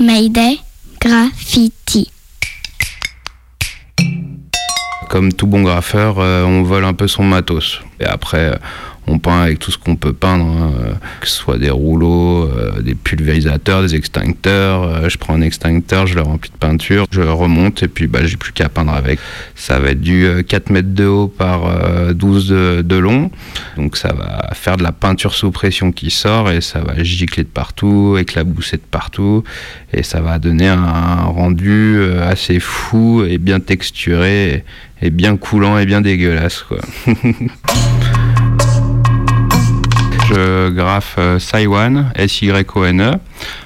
Mayday Graffiti. Comme tout bon graffeur, euh, on vole un peu son matos. Et après, on peint avec tout ce qu'on peut peindre, hein, euh, que ce soit des rouleaux, euh, des pulvérisateurs, des extincteurs. Euh, je prends un extincteur, je le remplis de peinture, je le remonte et puis bah, j'ai plus qu'à peindre avec. Ça va être du 4 mètres de haut par 12 de, long. Donc ça va faire de la peinture sous pression qui sort et ça va gicler de partout, éclabousser de partout. Et ça va donner un, rendu assez fou et bien texturé et, bien coulant et bien dégueulasse. Quoi. je graffe euh, Saiwan, S-Y-O-N-E.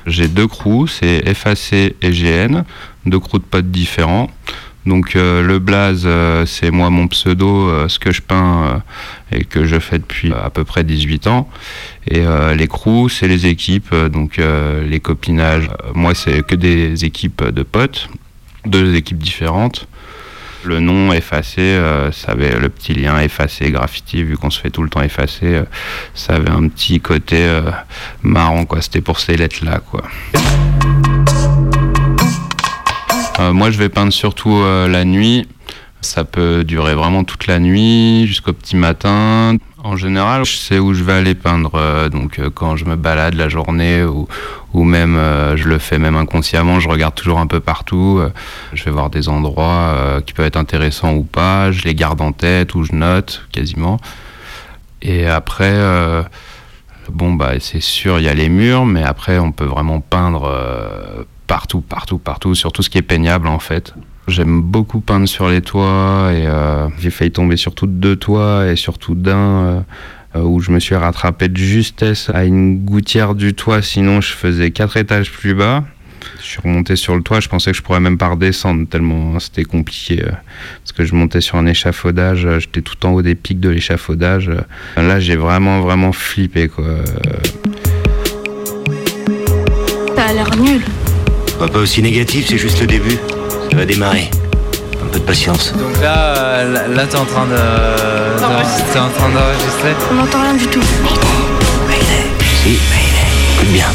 J'ai deux crews, c'est FAC et GN, deux crews de potes différents. Donc euh, le blaze, euh, c'est moi mon pseudo, ce que je peins et que je fais depuis à peu près 18 ans. Et les crews, c'est les équipes, donc les copinages. moi, c'est que des équipes de potes, deux équipes différentes. Le nom effacé, euh, ça avait le petit lien effacé, graffiti, vu qu'on se fait tout le temps effacer, euh, ça avait un petit côté euh, marrant, quoi. C'était pour ces lettres-là, quoi. moi, je vais peindre surtout la nuit. Ça peut durer vraiment toute la nuit jusqu'au petit matin. En général, je sais où je vais aller peindre. Donc, quand je me balade la journée ou, ou même euh, je le fais même inconsciemment, je regarde toujours un peu partout. je vais voir des endroits qui peuvent être intéressants ou pas. Je les garde en tête ou je note quasiment. Et après, bon, bah, c'est sûr, il y a les murs, mais après, on peut vraiment peindre partout, partout, partout, sur tout ce qui est peignable en fait. J'aime beaucoup peindre sur les toits et euh, j'ai failli tomber sur toutes deux toits et surtout d'un euh, euh, où je me suis rattrapé de justesse à une gouttière du toit, sinon je faisais quatre étages plus bas. Je suis remonté sur le toit, je pensais que je pourrais même pas redescendre tellement c'était compliqué parce que je montais sur un échafaudage, j'étais tout en haut des pics de l'échafaudage. Là, j'ai vraiment vraiment flippé quoi. Ça a l'air nul. Pas aussi négatif, c'est juste le début. Ça va démarrer. Peu de patience. Donc là, euh, là, t'es en train de. T'es en train d'enregistrer On n'entend rien du tout. Mayday. Si, Mayday. Écoute bien.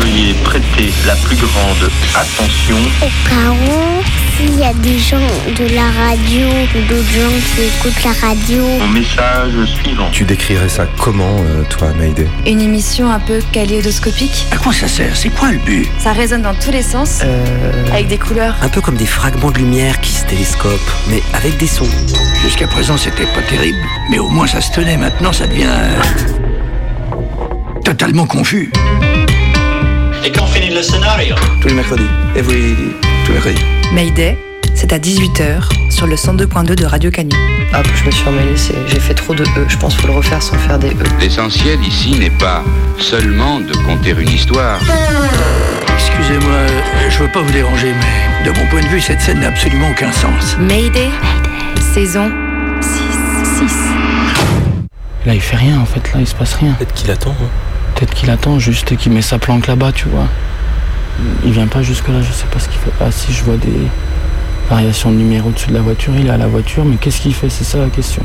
Veuillez prêter la plus grande attention. Au cas où s'il y a des gens de la radio ou d'autres gens qui écoutent la radio. Mon message suivant. Tu décrirais ça comment, euh, toi, Mayday Une émission un peu kaléidoscopique. À quoi ça sert? C'est quoi le but? Ça résonne dans tous les sens, euh. avec des couleurs. Un peu comme des fragments de lumière qui se télescopent, mais avec des sons. Jusqu'à présent, c'était pas terrible, mais au moins ça se tenait. Maintenant, ça devient. Euh, totalement confus. Et quand finit le scénario? Tous les mercredis. Every... Mercredis. Mayday, c'est à 18h sur le 102.2 de Radio Canu. Ah, je me suis emmêlé, j'ai fait trop de E. Je pense qu'il faut le refaire sans faire des E. L'essentiel ici n'est pas seulement de conter une histoire. Excusez-moi, je veux pas vous déranger, mais de mon point de vue, cette scène n'a absolument aucun sens. Mayday, saison 6. 6. Là, il fait rien en fait, là, il se passe rien. Peut-être qu'il attend. Hein. Peut-être qu'il attend juste qu'il met sa planque là-bas, tu vois. Il vient pas jusque là, je sais pas ce qu'il fait. Ah si je vois des variations de numéro au-dessus de la voiture, il est à la voiture, mais qu'est-ce qu'il fait? C'est ça la question.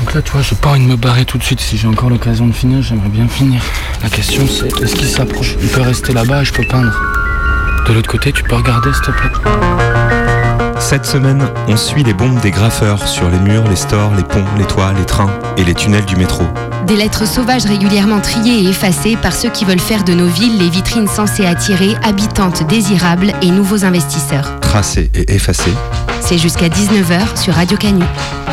Donc là, tu vois, j'ai pas envie de me barrer tout de suite. Si j'ai encore l'occasion de finir, j'aimerais bien finir. La question c'est, est-ce qu'il s'approche? Il peut rester là-bas je peux peindre. De l'autre côté, tu peux regarder, s'il te plaît. Cette semaine, on suit les bombes des graffeurs sur les murs, les stores, les ponts, les toits, les trains et les tunnels du métro. Des lettres sauvages régulièrement triées et effacées par ceux qui veulent faire de nos villes les vitrines censées attirer habitantes désirables et nouveaux investisseurs. Tracées et effacées. C'est jusqu'à 19h sur Radio Canu.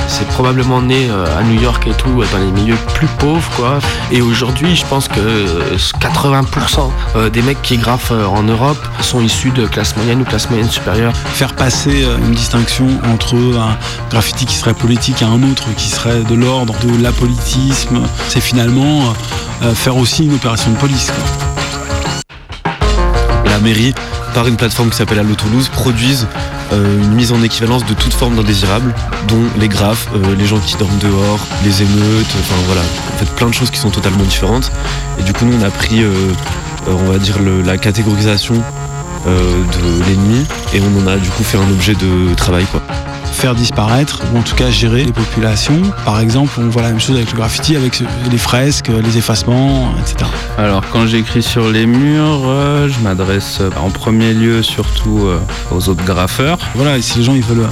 C'est probablement né euh, à New York et tout, dans les milieux plus pauvres, quoi. Et aujourd'hui, je pense que 80% euh, des mecs qui graffent euh, en Europe sont issus de classe moyenne ou classe moyenne supérieure. Faire passer une distinction entre un graffiti qui serait politique et un autre qui serait de l'ordre de l'apolitisme, c'est finalement faire aussi une opération de police. La mairie, par une plateforme qui s'appelle Allo Toulouse, produisent une mise en équivalence de toute forme d'indésirables, dont les graphes, les gens qui dorment dehors, les émeutes, enfin voilà, en fait plein de choses qui sont totalement différentes. Et du coup, nous, on a pris, on va dire, la catégorisation de l'ennemi et on en a du coup fait un objet de travail quoi. Faire disparaître, ou en tout cas gérer les populations. Par exemple, on voit la même chose avec le graffiti, avec les fresques, les effacements, etc. Alors quand j'écris sur les murs, euh, je m'adresse euh, en premier lieu surtout euh, aux autres graffeurs. Voilà, et si les gens ils veulent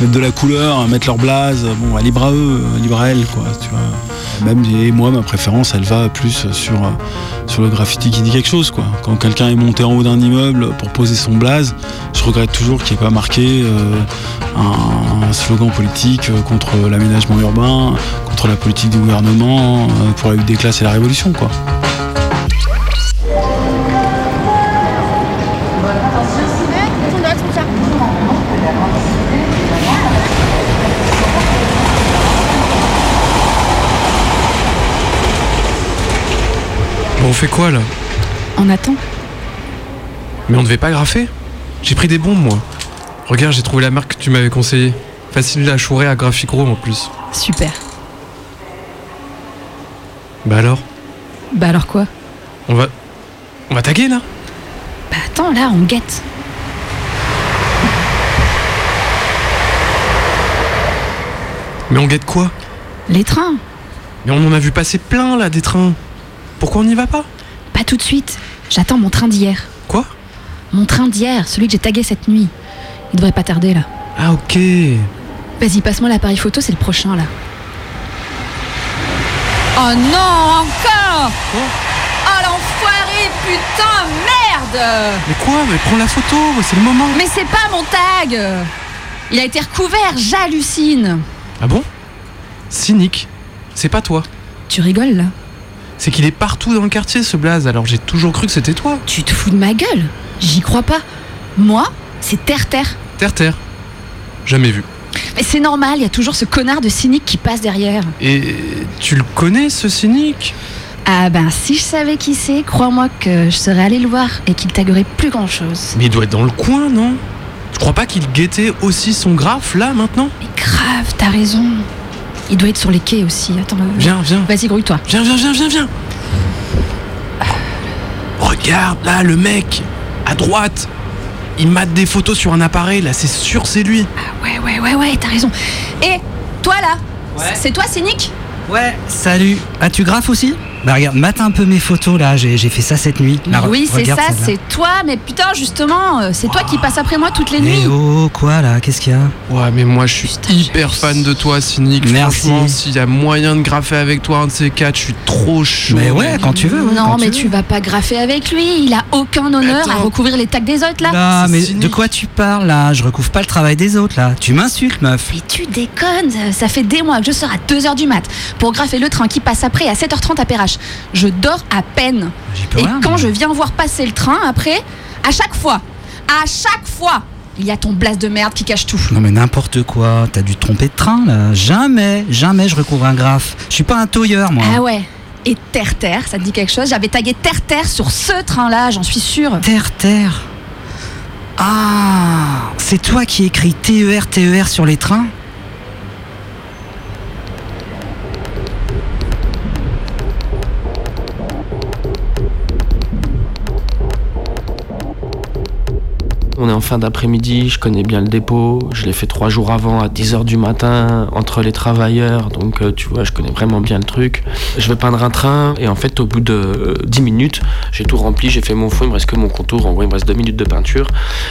mettre de la couleur, mettre leur blase, bon, bah, libre à eux, libre à elles, quoi, tu vois. Même et moi, ma préférence, elle va plus sur, sur le graffiti qui dit quelque chose, quoi. Quand quelqu'un est monté en haut d'un immeuble pour poser son blaze, je regrette toujours qu'il n'y ait pas marqué un, slogan politique contre l'aménagement urbain, contre la politique du gouvernement, pour la lutte des classes et la révolution, quoi. on fait quoi là? On attend. Mais on devait pas graffer? J'ai pris des bombes moi. Regarde, j'ai trouvé la marque que tu m'avais conseillée. Facile à chourer à Graphicro en plus. Super. Bah alors? Bah alors quoi? On va. On va taguer là? Bah attends, là, on guette. Mais on guette quoi? Les trains. Mais on en a vu passer plein là des trains. Pourquoi on n'y va pas? Pas tout de suite. J'attends mon train d'hier. Quoi? Mon train d'hier, celui que j'ai tagué cette nuit. Il devrait pas tarder là. Ah ok. Vas-y, passe-moi l'appareil photo, c'est le prochain là. Oh non, encore Oh l'enfoiré, putain, merde Mais quoi? Mais prends la photo, c'est le moment. Mais c'est pas mon tag Il a été recouvert, j'hallucine. Ah bon? Cynique. C'est pas toi. Tu rigoles là? C'est qu'il est partout dans le quartier ce blaze, alors j'ai toujours cru que c'était toi. Tu te fous de ma gueule? J'y crois pas. Moi, c'est Terre-Terre. Terre-Terre Jamais vu. Mais c'est normal, il y a toujours ce connard de cynique qui passe derrière. Et tu le connais ce cynique? Ah ben si je savais qui c'est, crois-moi que je serais allé le voir et qu'il taguerait plus grand-chose. Mais il doit être dans le coin, non? Tu crois pas qu'il guettait aussi son graphe là maintenant? Mais grave, t'as raison. Il doit être sur les quais aussi. Attends. Viens, viens. Vas-y, grouille-toi. Viens, viens, viens, viens, viens. Regarde là, le mec, à droite. Il mate des photos sur un appareil, là, c'est sûr, c'est lui. Ah ouais, ouais, ouais, ouais, t'as raison. Et toi là ouais. C'est toi, Cynique Ouais, salut. Ah, tu graphes aussi? Bah regarde, mate un peu mes photos là, j'ai fait ça cette nuit. oui, c'est ça, c'est toi, mais putain, justement, euh, c'est toi qui passes après moi toutes les nuits. Eh oh, quoi là Qu'est-ce qu'il y a? Ouais, mais moi je suis hyper fan de toi, Cynique. Merci. s'il y a moyen de graffer avec toi un de ces quatre, je suis trop chaud. Mais ouais, quand tu veux. non, mais tu, vas pas graffer avec lui, il a aucun honneur à recouvrir les tags des autres là. Non, mais de quoi tu parles là? Je recouvre pas le travail des autres là. Tu m'insultes, meuf. Mais tu déconnes, ça fait des mois que je sors à 2h du mat pour graffer le train qui passe après à 7h30 à Perrache je dors à peine. Et quand je viens voir passer le train après, à chaque fois, à chaque fois, il y a ton blast de merde qui cache tout. Non mais n'importe quoi, t'as dû te tromper de train là. Jamais, jamais je recouvre un graphe. Je suis pas un tailleur moi. Ah ouais. Et Terre Terre, ça te dit quelque chose? J'avais tagué Terre Terre sur ce train-là, j'en suis sûre. Terre Terre Ah, c'est toi qui écris TER TER sur les trains? On est en fin d'après-midi, je connais bien le dépôt, je l'ai fait trois jours avant à 10h du matin entre les travailleurs, donc euh, tu vois, je connais vraiment bien le truc. Je vais peindre un train et en fait au bout de 10 minutes, j'ai tout rempli, j'ai fait mon fond, il me reste que mon contour, en gros il me reste 2 minutes de peinture.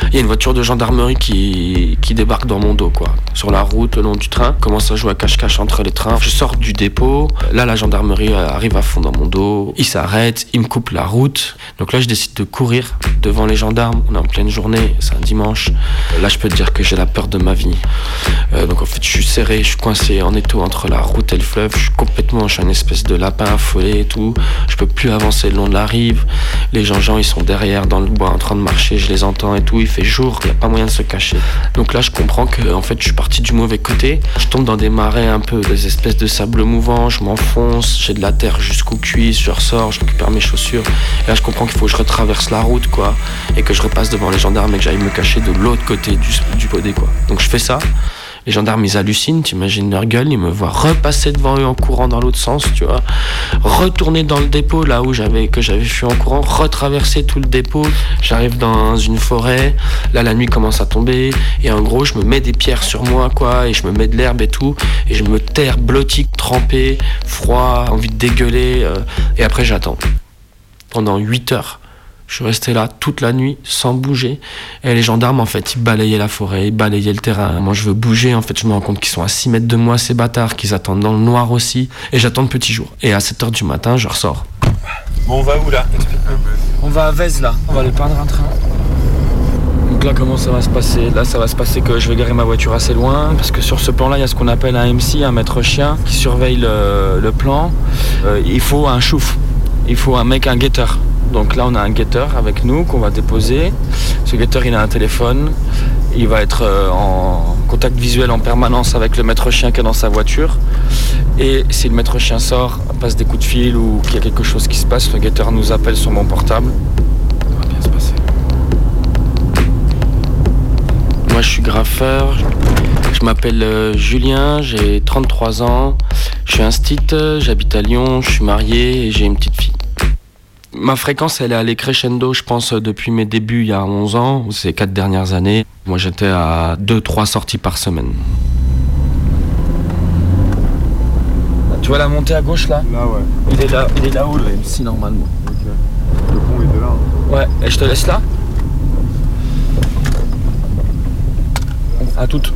Il y a une voiture de gendarmerie qui, qui débarque dans mon dos quoi, sur la route le long du train, commence à jouer à cache-cache entre les trains. Je sors du dépôt, là la gendarmerie arrive à fond dans mon dos, il s'arrête, il me coupe la route, donc là je décide de courir devant les gendarmes, on est en pleine journée, c'est un dimanche. Là, je peux te dire que j'ai la peur de ma vie. Euh, donc en fait, je suis serré, je suis coincé en étau entre la route et le fleuve. Je suis complètement, je suis un espèce de lapin affolé et tout. Je peux plus avancer le long de la rive. Les gens, ils sont derrière dans le bois en train de marcher. Je les entends et tout. Il fait jour, il n'y a pas moyen de se cacher. Donc là, je comprends que en fait, je suis parti du mauvais côté. Je tombe dans des marais un peu, des espèces de sable mouvant. Je m'enfonce, j'ai de la terre jusqu'aux cuisses. Je ressors, je récupère mes chaussures. Et là, je comprends qu'il faut que je retraverse la route, quoi, et que je repasse devant les gendarmes et que j'aille me cacher de l'autre côté du, du podé quoi. Donc je fais ça. Les gendarmes, ils hallucinent, t'imagines leur gueule, ils me voient repasser devant eux en courant dans l'autre sens, tu vois. Retourner dans le dépôt, là où j'avais que j'avais fui en courant, retraverser tout le dépôt. J'arrive dans une forêt, là la nuit commence à tomber, et en gros, je me mets des pierres sur moi, quoi, et je me mets de l'herbe et tout, et je me terre blotti, trempé, froid, envie de dégueuler, euh, et après j'attends. Pendant 8 heures. Je suis resté là toute la nuit sans bouger. Et les gendarmes, en fait, ils balayaient la forêt, ils balayaient le terrain. Moi, je veux bouger. En fait, je me rends compte qu'ils sont à 6 mètres de moi, ces bâtards, qu'ils attendent dans le noir aussi. Et j'attends le petit jour. Et à 7 heures du matin, je ressors. Bon, on va où là On va à Vez là, on va aller peindre un train. Donc là, comment ça va se passer? Là, ça va se passer que je vais garer ma voiture assez loin, parce que sur ce plan-là, il y a ce qu'on appelle un MC, un maître chien, qui surveille le, le plan. Euh, il faut un chouf, il faut un mec, un guetteur. Donc là, on a un guetteur avec nous qu'on va déposer. Ce guetteur, il a un téléphone. Il va être euh, en contact visuel en permanence avec le maître chien qui est dans sa voiture. Et si le maître chien sort, passe des coups de fil ou qu'il y a quelque chose qui se passe, le guetteur nous appelle sur mon portable. Ça va bien se passer. Moi, je suis graffeur. Je m'appelle euh, Julien, j'ai 33 ans. Je suis un stit, j'habite à Lyon, je suis marié et j'ai une petite fille. Ma fréquence, elle est allée crescendo, je pense, depuis mes débuts il y a 11 ans, ou ces 4 dernières années. Moi, j'étais à 2-3 sorties par semaine. Tu vois la montée à gauche là? Là, ouais. Il est là, il est là-haut le MC normalement. Le pont est de là. Ouais, et je te laisse là À toutes.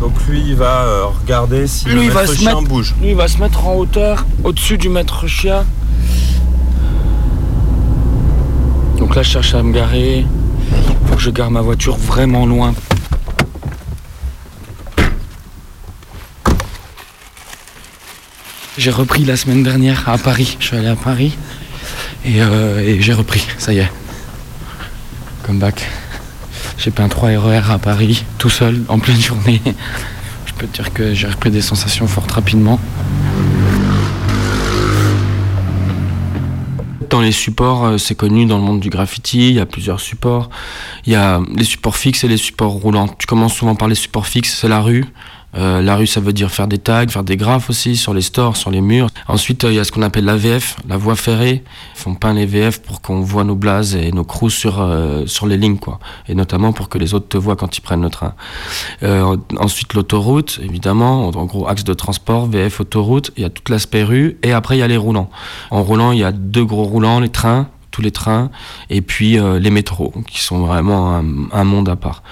Donc lui, il va euh, regarder si Lui, le il va maître se chien mettre- bouge. Lui, il va se mettre en hauteur, au-dessus du maître chien. Donc là, je cherche à me garer. Faut que je gare ma voiture vraiment loin. J'ai repris la semaine dernière à Paris. Je suis allé à Paris et, euh, et j'ai repris. Ça y est. Come back. J'ai peint 3 RER à Paris, tout seul, en pleine journée. Je peux te dire que j'ai repris des sensations fortes rapidement. Les supports, euh, c'est connu dans le monde du graffiti, il y a plusieurs supports. Il y a les supports fixes et les supports roulants. Tu commences souvent par les supports fixes, c'est la rue. Euh, la rue, ça veut dire faire des tags, faire des graphes aussi sur les stores, sur les murs. Ensuite, euh, il y a ce qu'on appelle la VF, la voie ferrée. Ils peindre les VF pour qu'on voit nos blazes et nos crews sur, euh, sur les lignes, quoi. Et notamment pour que les autres te voient quand ils prennent le train. Ensuite, l'autoroute, évidemment, en gros, axe de transport, VF, autoroute. Il y a tout l'aspect rue. Et après, il y a les roulants. En roulant, il y a deux gros roulants, les trains, tous les trains, et puis euh, les métros, qui sont vraiment un, monde à part.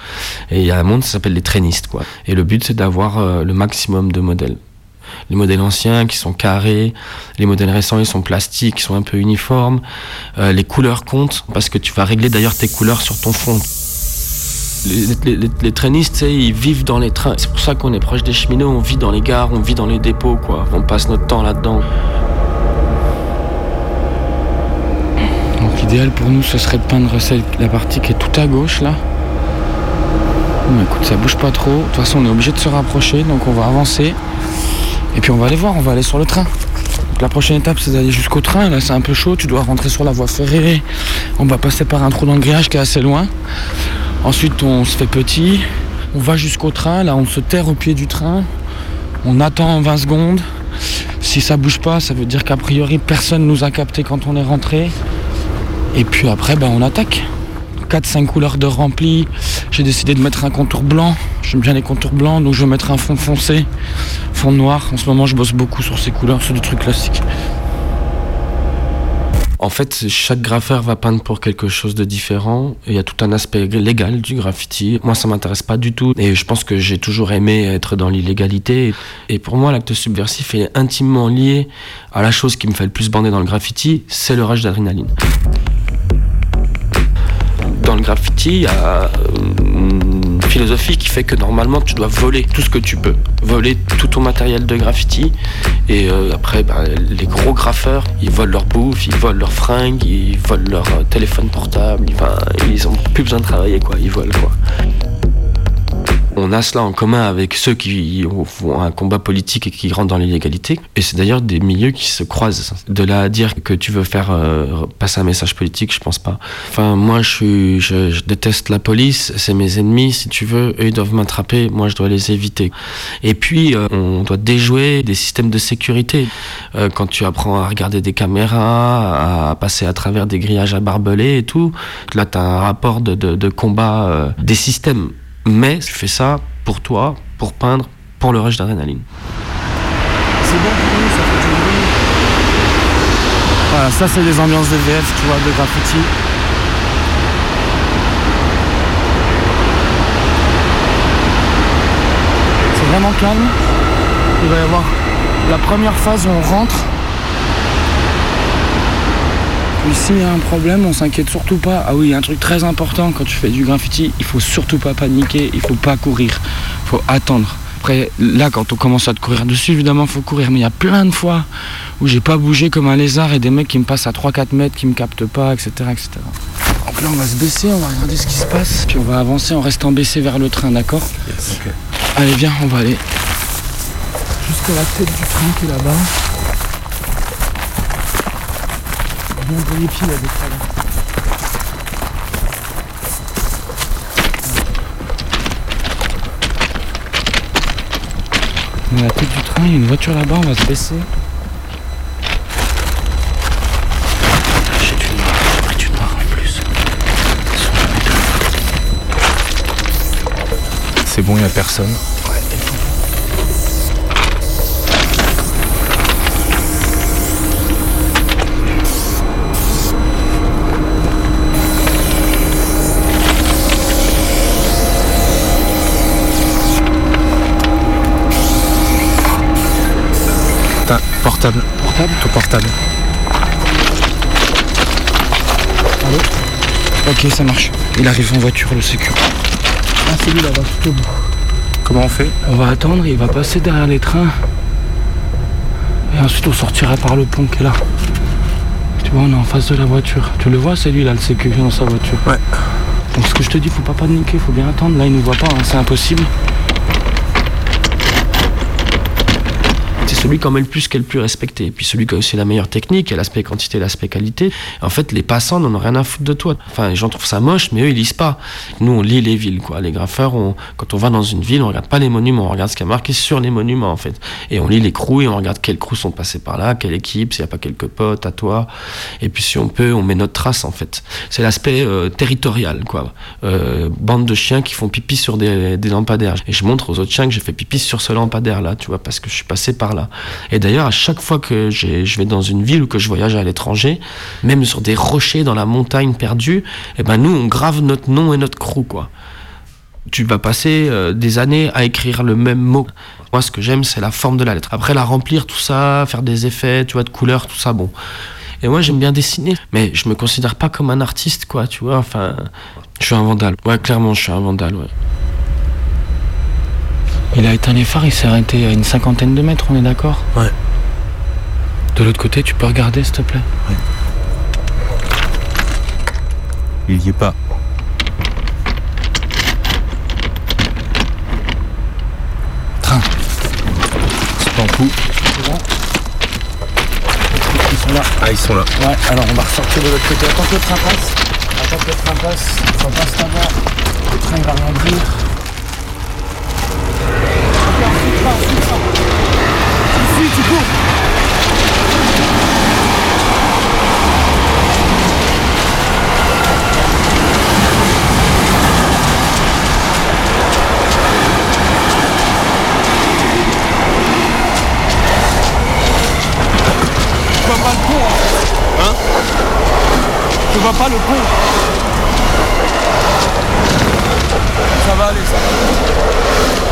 Et il y a un monde qui s'appelle les trainistes, quoi. Et le but, c'est d'avoir euh, le maximum de modèles. Les modèles anciens qui sont carrés, les modèles récents ils sont plastiques, ils sont un peu uniformes. Euh, les couleurs comptent parce que tu vas régler d'ailleurs tes couleurs sur ton fond. Les, les, les, les trainistes, ils vivent dans les trains. C'est pour ça qu'on est proche des cheminots, on vit dans les gares, on vit dans les dépôts, quoi. On passe notre temps là-dedans. L'idéal pour nous, ce serait de peindre la partie qui est tout à gauche là. Bon, écoute, ça bouge pas trop. De toute façon, on est obligé de se rapprocher, donc on va avancer. Et puis on va aller voir, on va aller sur le train. La prochaine étape, c'est d'aller jusqu'au train. Là, c'est un peu chaud. Tu dois rentrer sur la voie ferrée. On va passer par un trou dans le grillage qui est assez loin. Ensuite, on se fait petit. On va jusqu'au train. Là, on se terre au pied du train. On attend 20 secondes. Si ça bouge pas, ça veut dire qu'a priori, personne nous a capté quand on est rentré. Et puis après, ben, on attaque. 4-5 couleurs de rempli. J'ai décidé de mettre un contour blanc. J'aime bien les contours blancs, donc je vais mettre un fond foncé, fond noir. En ce moment, je bosse beaucoup sur ces couleurs, sur des trucs classiques. En fait, chaque graffeur va peindre pour quelque chose de différent. Il y a tout un aspect légal du graffiti. Moi, ça m'intéresse pas du tout. Et je pense que j'ai toujours aimé être dans l'illégalité. Et pour moi, l'acte subversif est intimement lié à la chose qui me fait le plus bander dans le graffiti, c'est le rush d'adrénaline. Le graffiti, il a une philosophie qui fait que normalement tu dois voler tout ce que tu peux, voler tout ton matériel de graffiti. Et euh, après, bah, les gros graffeurs, ils volent leur bouffe, ils volent leurs fringues, ils volent leur euh, téléphone portable. Ils ont plus besoin de travailler, quoi. Ils volent, quoi. On a cela en commun avec ceux qui ont un combat politique et qui rentrent dans l'illégalité. Et c'est d'ailleurs des milieux qui se croisent. De là à dire que tu veux faire euh, passer un message politique, je pense pas. Enfin, moi, je, déteste la police, c'est mes ennemis, si tu veux. Eux, ils doivent m'attraper, moi, je dois les éviter. Et puis, euh, on doit déjouer des systèmes de sécurité. Euh, quand tu apprends à regarder des caméras, à passer à travers des grillages à barbelés et tout, là, tu as un rapport de, combat des systèmes. Mais tu fais ça pour toi, pour peindre, pour le rush d'adrénaline. C'est bon pour ça fait du bruit. Voilà, ça c'est des ambiances de VF, tu vois, de graffiti. C'est vraiment calme. Il va y avoir la première phase où on rentre. Puis s'il y a un problème, on s'inquiète surtout pas. Ah oui, il y a un truc très important quand tu fais du graffiti, il faut surtout pas paniquer, il faut pas courir, il faut attendre. Après, là, quand on commence à te courir dessus, évidemment, il faut courir. Mais il y a plein de fois où j'ai pas bougé comme un lézard et des mecs qui me passent à 3-4 mètres, qui me captent pas, etc., etc. Donc là, on va se baisser, on va regarder ce qui se passe, puis on va avancer en restant baissé vers le train, d'accord Allez, viens, on va aller jusqu'à la tête du train qui est là-bas. Les là, des. On est à la tête du train, il y a une voiture là-bas, on va se baisser. C'est bon, il n'y a personne. Portable. Portable portable. Allô Ok, ça marche. Il arrive en voiture, le sécu. Ah, c'est lui là-bas, tout au bout. Comment on fait On va attendre, il va passer derrière les trains. Et ensuite, on sortira par le pont qui est là. Tu vois, on est en face de la voiture. Tu le vois, c'est lui là, le sécu dans sa voiture. Ouais. Donc, ce que je te dis, faut pas paniquer, faut bien attendre. Là, il nous voit pas, hein, c'est impossible. Celui qui en met le plus qui est le plus respecté. Et puis celui qui a aussi la meilleure technique, a l'aspect quantité, l'aspect qualité. En fait, les passants n'en ont rien à foutre de toi. Enfin, les gens trouvent ça moche, mais eux, ils lisent pas. Nous, on lit les villes, quoi. Les graffeurs, quand on va dans une ville, on regarde pas les monuments, on regarde ce qui a marqué sur les monuments, en fait. Et on lit les crews et on regarde quels crews sont passés par là, quelle équipe, s'il n'y a pas quelques potes à toi. Et puis, si on peut, on met notre trace, en fait. C'est l'aspect euh, territorial, quoi. Euh, bande de chiens qui font pipi sur des, des lampadaires. Et je montre aux autres chiens que j'ai fait pipi sur ce lampadaire-là, tu vois, parce que je suis passé par là. Et d'ailleurs, à chaque fois que je vais dans une ville ou que je voyage à l'étranger, même sur des rochers dans la montagne perdue, eh ben nous, on grave notre nom et notre crew, quoi. Tu vas passer euh, des années à écrire le même mot. Moi, ce que j'aime, c'est la forme de la lettre. Après, la remplir, tout ça, faire des effets, tu vois, de couleurs, tout ça, bon. Et moi, j'aime bien dessiner, mais je me considère pas comme un artiste, quoi, tu vois. Enfin, je suis un vandale. Ouais, clairement, je suis un vandale. Il a éteint les phares, il s'est arrêté à une cinquantaine de mètres, on est d'accord Ouais. De l'autre côté, tu peux regarder, s'il te plaît Il y est pas. Train. C'est pas en coup. Ils sont là. Ah, ils sont là. Ouais, alors on va ressortir de l'autre côté. Attends que le train passe. Attends que le train passe. Ça passe là-bas. Le train va rien dire. Tu fuis, tu cours. Je vois pas le pont en fait. Hein Je vois pas le pont. Ça va aller ça.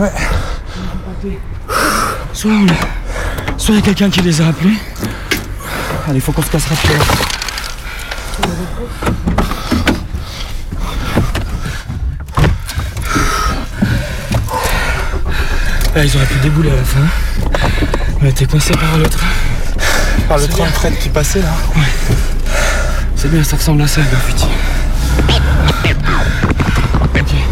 Ouais. Soit on Soit il y a quelqu'un qui les a appelés. Allez, faut qu'on se casse rapidement. Ils auraient pu débouler à la fin. On a été coincés par le train. Par le train de fret qui passait là Ouais. C'est bien, ça ressemble à ça, le graffiti.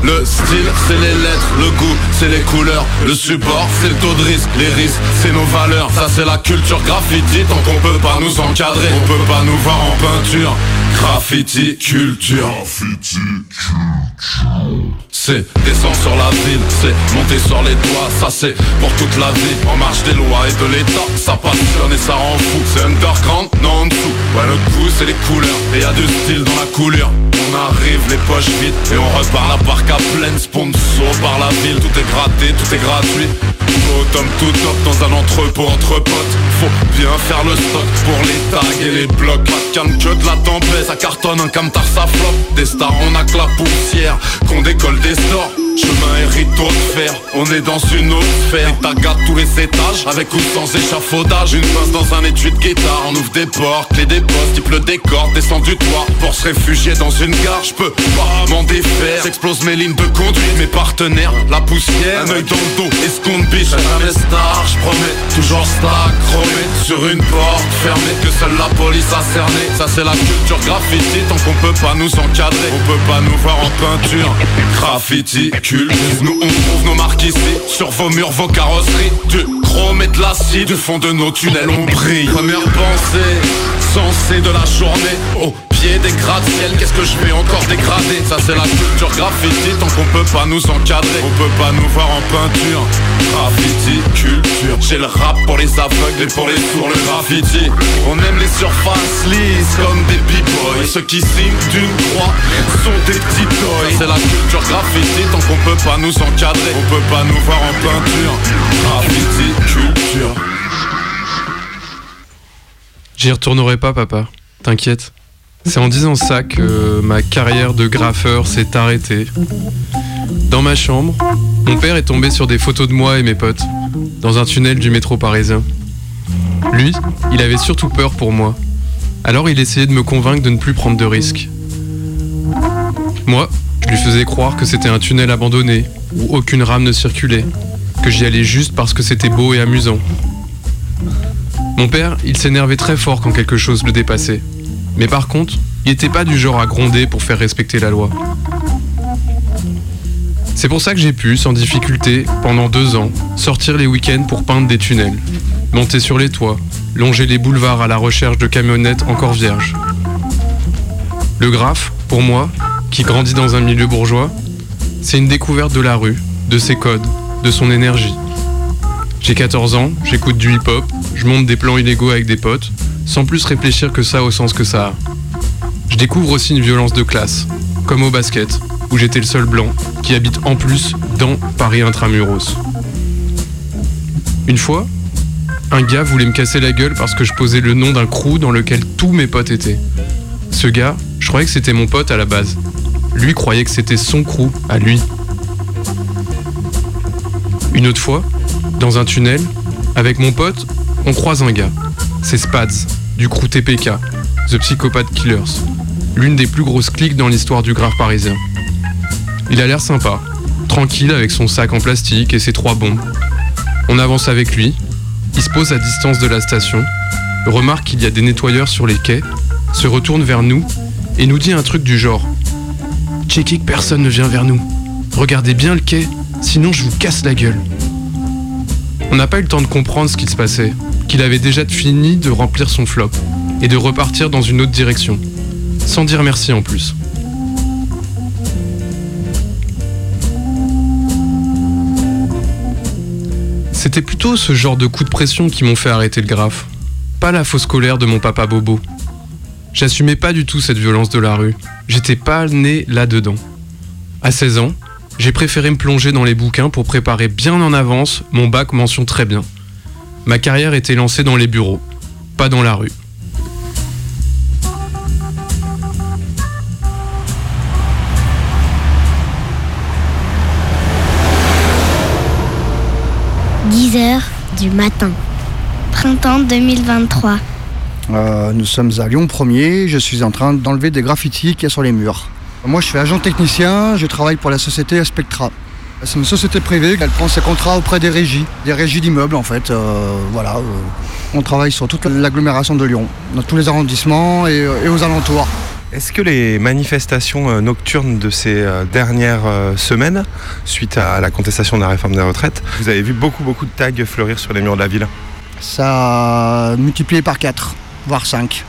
Le style, c'est les lettres, le goût, c'est les couleurs, le support, c'est le taux de risque, les risques, c'est nos valeurs, ça c'est la culture graffiti, tant qu'on peut pas nous encadrer, on peut pas nous voir en peinture. Graffiti, culture. Graffiti, culture. C'est descendre sur la ville, c'est monter sur les toits, ça c'est pour toute la vie. En marche des lois et de l'état, ça passionne et ça rend fou. C'est underground, non en dessous. Ouais, le coup c'est les couleurs, et y a du style dans la coulure. On arrive les poches vides et on repart la barque à pleine sponsor par la ville. Tout est gratté, tout est gratuit. Au top, tout top dans un entrepôt entre potes. Faut bien faire le stock pour les tags et les blocs. Pas de que de la tempête, ça cartonne un camtar, ça floppe. Des stars, on a que la poussière, qu'on décolle des stores. Chemin et rideau de fer, on est dans une autre sphère. Et tagas tous les étages, avec ou sans échafaudage. Une pince dans un étui de guitare, on ouvre des portes, clés des postes, type le décor, descend du toit. Pour se réfugier dans une gare, je peux pas m'en défaire. J'explose mes lignes de conduite, mes partenaires, la poussière, un œil dans le dos, escompte biche. Jamais star, je promets, toujours chromé sur une porte fermée que seule la police a cerné. Ça c'est la culture graffiti, tant qu'on peut pas nous encadrer, on peut pas nous voir en peinture. Graffiti, nous on trouve nos marques ici, sur vos murs, vos carrosseries, du chrome et de l'acide, du fond de nos tunnels. On brille. Première pensée, sensée de la journée, au des gratte-ciel, qu'est-ce que je vais encore dégrader? Ça c'est la culture graffiti, tant qu'on peut pas nous encadrer, on peut pas nous voir en peinture. Graffiti, culture, j'ai le rap pour les aveugles et pour les sourds, le graffiti. On aime les surfaces lisses comme des b-boys, ceux qui signent d'une croix sont des petits toys. C'est la culture graffiti, tant qu'on peut pas nous encadrer, on peut pas nous voir en peinture. Graffiti, culture. J'y retournerai pas, papa. T'inquiète. C'est en disant ça que ma carrière de graffeur s'est arrêtée. Dans ma chambre, mon père est tombé sur des photos de moi et mes potes, dans un tunnel du métro parisien. Lui, il avait surtout peur pour moi. Alors il essayait de me convaincre de ne plus prendre de risques. Moi, je lui faisais croire que c'était un tunnel abandonné, où aucune rame ne circulait, que j'y allais juste parce que c'était beau et amusant. Mon père, il s'énervait très fort quand quelque chose le dépassait. Mais par contre, il n'était pas du genre à gronder pour faire respecter la loi. C'est pour ça que j'ai pu, sans difficulté, pendant deux ans, sortir les week-ends pour peindre des tunnels, monter sur les toits, longer les boulevards à la recherche de camionnettes encore vierges. Le graphe, pour moi, qui grandit dans un milieu bourgeois, c'est une découverte de la rue, de ses codes, de son énergie. J'ai 14 ans, j'écoute du hip-hop, je monte des plans illégaux avec des potes, sans plus réfléchir que ça au sens que ça a. Je découvre aussi une violence de classe, comme au basket, où j'étais le seul blanc qui habite en plus dans Paris intramuros. Une fois, un gars voulait me casser la gueule parce que je posais le nom d'un crew dans lequel tous mes potes étaient. Ce gars, je croyais que c'était mon pote à la base. Lui croyait que c'était son crew à lui. Une autre fois, dans un tunnel, avec mon pote, on croise un gars. C'est Spads, du crew TPK, The Psychopath Killers, l'une des plus grosses cliques dans l'histoire du grave parisien. Il a l'air sympa, tranquille avec son sac en plastique et ses trois bombes. On avance avec lui, il se pose à distance de la station, remarque qu'il y a des nettoyeurs sur les quais, se retourne vers nous et nous dit un truc du genre Checkez que personne ne vient vers nous. Regardez bien le quai, sinon je vous casse la gueule. On n'a pas eu le temps de comprendre ce qu'il se passait, qu'il avait déjà fini de remplir son flop et de repartir dans une autre direction, sans dire merci en plus. C'était plutôt ce genre de coups de pression qui m'ont fait arrêter le graphe, pas la fausse colère de mon papa Bobo. J'assumais pas du tout cette violence de la rue, j'étais pas né là-dedans. À 16 ans, j'ai préféré me plonger dans les bouquins pour préparer bien en avance mon bac mention très bien. Ma carrière était lancée dans les bureaux, pas dans la rue. « 10 heures du matin. Printemps 2023. Euh, nous sommes à Lyon 1er, je suis en train d'enlever des graffitis qu'il y a sur les murs. Moi je suis agent technicien, je travaille pour la société Spectra. C'est une société privée, elle prend ses contrats auprès des régies, des régies d'immeubles en fait. Euh, voilà, euh, on travaille sur toute l'agglomération de Lyon, dans tous les arrondissements et, euh, et aux alentours. Est-ce que les manifestations nocturnes de ces dernières semaines, suite à la contestation de la réforme des retraites, vous avez vu beaucoup beaucoup de tags fleurir sur les murs de la ville? Ça a multiplié par 4, voire 5.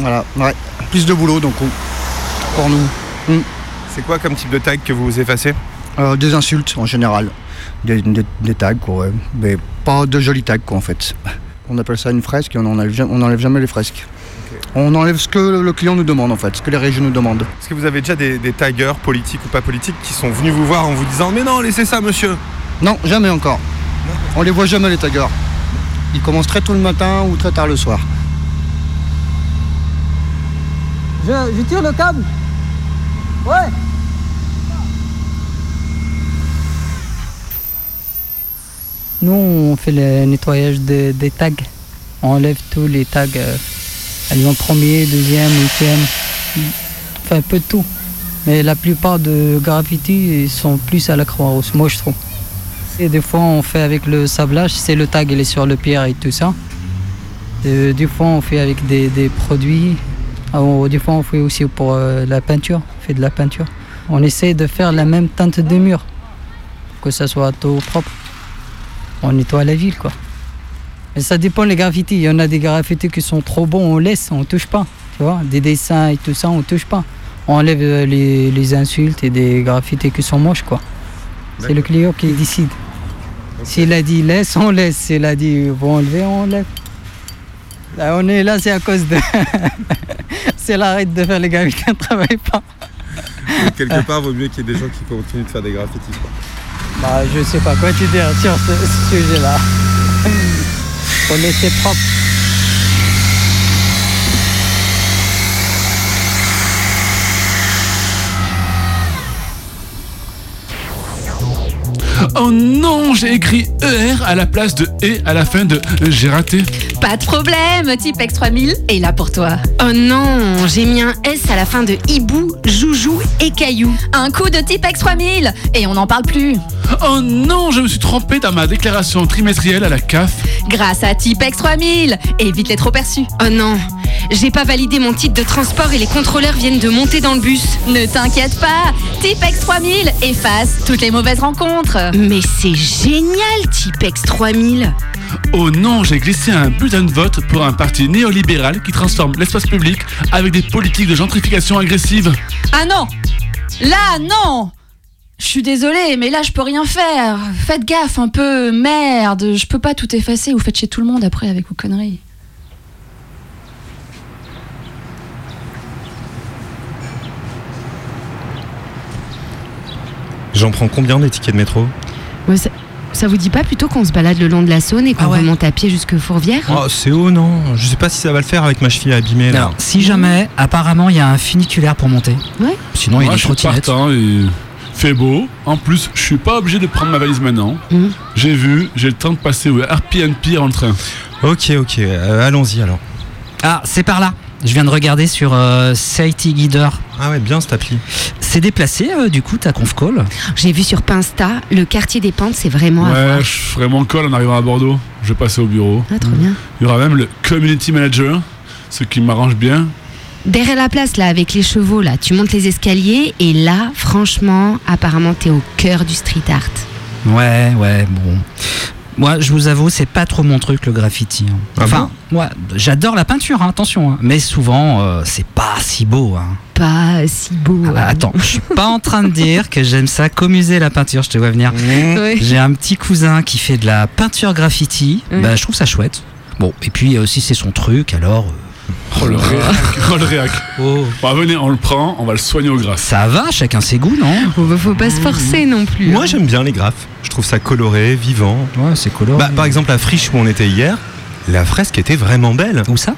Voilà, ouais. Plus de boulot donc pour nous. Mm. C'est quoi comme type de tag que vous effacez Euh, Des insultes en général. Des, des- des tags quoi, ouais. Mais pas de jolis tags quoi en fait. On appelle ça une fresque et on n'enlève on enlève jamais les fresques. On enlève ce que le client nous demande en fait, ce que les régies nous demandent. Est-ce que vous avez déjà des, des taggers, politiques ou pas politiques, qui sont venus vous voir en vous disant Mais non, laissez ça, monsieur Non, jamais encore. On les voit jamais les taggers. Ils commencent très tôt le matin ou très tard le soir. Je, je tire le câble Nous, on fait le nettoyage des- des tags. On enlève tous les tags. euh, ont premier, deuxième, huitième. Enfin, un peu de tout. Mais la plupart de graffiti ils sont plus à la Croix-Rousse, moi je trouve. Et des fois, on fait avec le sablage, c'est le tag, il est sur le pierre et tout ça. Euh, des fois, on fait avec des produits. Ah, on- des fois, on fait aussi pour euh, la peinture. On fait de la peinture. On essaie de faire la même teinte de mur, que ça soit tout propre. On nettoie la ville, quoi. Mais ça dépend les graffitis. Il y en a des graffitis qui sont trop bons, on laisse, on touche pas. Tu vois, des dessins et tout ça, on touche pas. On enlève euh, les, les insultes et des graffitis qui sont moches, quoi. C'est le client qui décide. S'il a dit laisse, on laisse. S'il a dit faut enlever, on enlève. Là, on est là, c'est à cause de. c'est l'arrêt de faire les graffitis, on ne travaille pas. Quelque part, vaut mieux qu'il y ait des gens qui continuent de faire des graffitis. Quoi. Bah, je sais pas quoi te dire sur ce, ce sujet-là. Faut laisser propre. Oh non, j'ai écrit ER à la place de E à la fin de j'ai raté. Pas de problème, Tipex 3000 est là pour toi. Oh non, j'ai mis un S à la fin de hibou, joujou et caillou. Un coup de Tipex 3000 et on n'en parle plus. Oh non, je me suis trompé dans ma déclaration trimestrielle à la CAF. Grâce à Tipex 3000, évite les trop perçus. Oh non, j'ai pas validé mon titre de transport et les contrôleurs viennent de monter dans le bus. Ne t'inquiète pas, Tipex 3000 efface toutes les mauvaises rencontres. Mais c'est génial, Tipex 3000. Oh non, j'ai glissé un bulletin de vote pour un parti néolibéral qui transforme l'espace public avec des politiques de gentrification agressive. Ah non Là, non Je suis désolée, mais là, je peux rien faire. Faites gaffe un peu, merde. Je peux pas tout effacer ou faites chez tout le monde après avec vos conneries. J'en prends combien des tickets de métro? Ça, vous dit pas plutôt qu'on se balade le long de la Saône et qu'on remonte à pied jusque Fourvière Oh, c'est haut, non Je sais pas si ça va le faire avec ma cheville abîmée là. Alors, si jamais, apparemment, il y a un funiculaire pour monter. Ouais. Sinon, il y a des trottinettes. partant et fait beau. En plus, je suis pas obligé de prendre ma valise maintenant. Mhm. J'ai vu, j'ai le temps de passer au RPNP en train. Ok, ok, euh, allons-y alors. Ah, c'est par là. Je viens de regarder sur euh, Safety Guider. Ah ouais, bien cette appli. Déplacé, euh, du coup, ta conf call J'ai vu sur Pinsta, le quartier des Pentes, c'est vraiment à voir. Ouais, je ferai mon call en arrivant à Bordeaux. Je vais passer au bureau. Ah, trop bien. Il y aura même le community manager, ce qui m'arrange bien. Derrière la place, là, avec les chevaux, là, tu montes les escaliers et là, franchement, apparemment, t'es au cœur du street art. Ouais, ouais, bon. Moi, je vous avoue, c'est pas trop mon truc le graffiti. hein. Ah enfin, moi, j'adore la peinture, hein, attention, hein. mais souvent, euh, c'est pas si beau. hein. Pas si beau. Ah bah, attends, je suis pas en train de dire que j'aime ça commuser la peinture, je te vois venir. Ouais. J'ai un petit cousin qui fait de la peinture graffiti, Ouais. bah, je trouve ça chouette. Bon, et puis euh, si c'est son truc, alors. Euh, Oh le réac, oh le réac. Oh. Bon, venez, on le prend, on va le soigner au gras. Ça va, chacun ses goûts, non Faut, bah, faut pas se forcer non plus. Moi hein. j'aime bien les graphes. Je trouve ça coloré, vivant. Ouais, c'est coloré. Bah, par exemple, la friche où on était hier, la fresque était vraiment belle. Où ça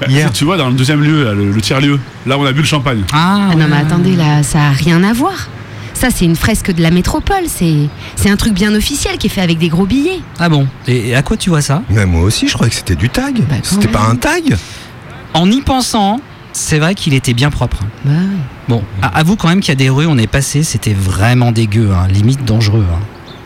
Bah, Hier. Tu vois, dans le deuxième lieu, là, le, le tiers-lieu, là on a bu le champagne. Ah, Ah non, mais attendez, là, ça a rien à voir. Ça, c'est une fresque de la métropole. C'est c'est un truc bien officiel qui est fait avec des gros billets. Ah bon Et à quoi tu vois ça Mais moi aussi, je croyais que c'était du tag. Bah, c'était même. pas un tag En y pensant, c'est vrai qu'il était bien propre. Bon, a- avoue quand même qu'il y a des rues, on est passé, c'était vraiment dégueu, hein, limite dangereux. hein.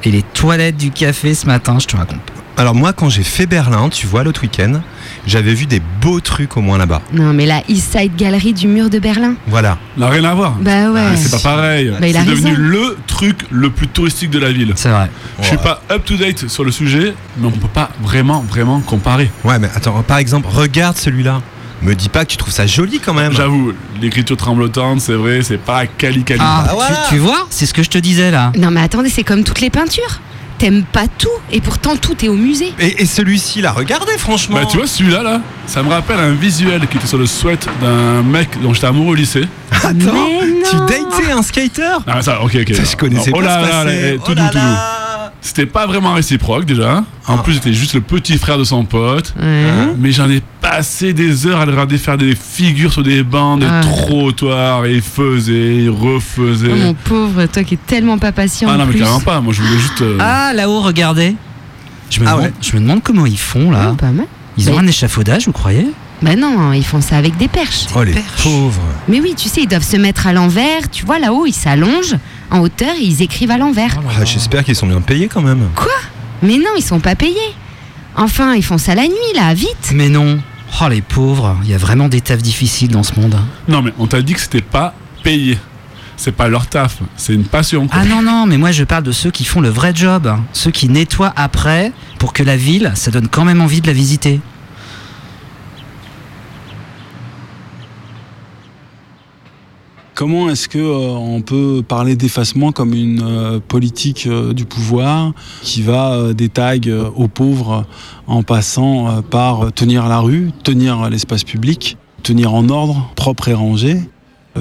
Et les toilettes du café ce matin, je te raconte. pas. Alors moi, quand j'ai fait Berlin, tu vois, l'autre week-end, j'avais vu des beaux trucs au moins là-bas. Non, mais la East Side Gallery du mur de Berlin. Voilà. N'a rien à voir. Bah ouais. Ah, c'est pas pareil. Bah, c'est devenu raison. le truc le plus touristique de la ville. C'est vrai. Je suis pas up to date sur le sujet, mais on peut pas vraiment, vraiment comparer. Ouais, mais attends, par exemple, regarde celui-là. Me dis pas que tu trouves ça joli quand même. J'avoue, l'écriture tremblotante, c'est vrai, c'est pas cali cali. Ah, tu, tu vois, c'est ce que je te disais là. Non, mais attendez, c'est comme toutes les peintures. T'aimes pas tout, et pourtant tout est au musée. Et, et celui-ci là, regardez franchement. Bah tu vois celui-là là, ça me rappelle un visuel qui était sur le sweat d'un mec dont j'étais amoureux au lycée. Attends, tu datais un skater? Ah ça, ok ok. Ça, je connaissais oh pas là ce là, là, Oh tout là doux, tout doux. C'était pas vraiment réciproque déjà. En plus, j'étais juste le petit frère de son pote. Mais j'en ai passé des heures à le regarder faire des figures sur des bancs de Ah. trottoir. Et il faisait, il refaisait. Oh, mon pauvre, toi qui es tellement pas patient. ah en non, mais plus. carrément pas. Moi, je voulais juste. euh, Ah, là-haut, regardez. Je me, Ah demande, ouais. je me demande comment ils font là. Ah, pas mal. Ils ont un échafaudage, vous croyez? Bah non, ils font ça avec des perches. Oh les pauvres. Mais oui, tu sais, ils doivent se mettre à l'envers. Tu vois, là-haut, ils s'allongent en hauteur et ils écrivent à l'envers. Ah, J'espère qu'ils sont bien payés quand même. Quoi? Mais non, ils sont pas payés. Enfin, ils font ça la nuit, là, vite. Mais non. Oh, les pauvres. Il y a vraiment des tafs difficiles dans ce monde. hein. Non, mais on t'a dit que c'était pas payé. C'est pas leur taf, c'est une passion. quoi. Ah non, non, mais moi je parle de ceux qui font le vrai job. hein. Ceux qui nettoient après pour que la ville, ça donne quand même envie de la visiter. Comment est-ce que euh, peut parler d'effacement comme une euh, politique euh, du pouvoir qui va des tags aux pauvres en passant par tenir la rue, tenir l'espace public, tenir en ordre, propre et rangé?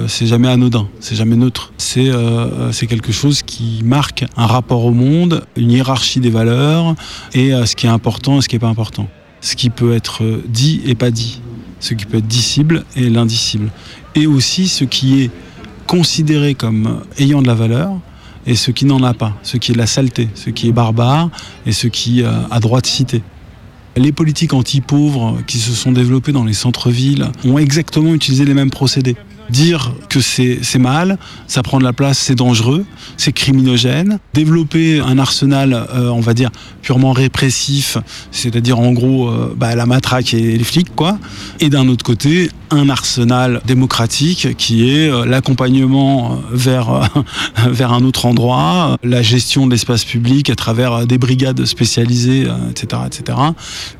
C'est jamais anodin, c'est jamais neutre. C'est quelque chose qui marque un rapport au monde, une hiérarchie des valeurs et ce qui est important et ce qui n'est pas important. Ce qui peut être dit et pas dit, ce qui peut être dissible et l'indicible. Et aussi ce qui est considéré comme ayant de la valeur et ce qui n'en a pas, ce qui est de la saleté, ce qui est barbare et ce qui euh, a droit de citer. Les politiques anti-pauvres qui se sont développées dans les centres-villes ont exactement utilisé les mêmes procédés. Dire que c'est mal, ça prend de la place, c'est dangereux, c'est criminogène. Développer un arsenal, euh, on va dire, purement répressif, c'est-à-dire en gros euh, bah, la matraque et les flics, quoi. Et d'un autre côté, un arsenal démocratique qui est euh, l'accompagnement euh, vers, vers un autre endroit, la gestion de l'espace public à travers des brigades spécialisées, etc., etc.,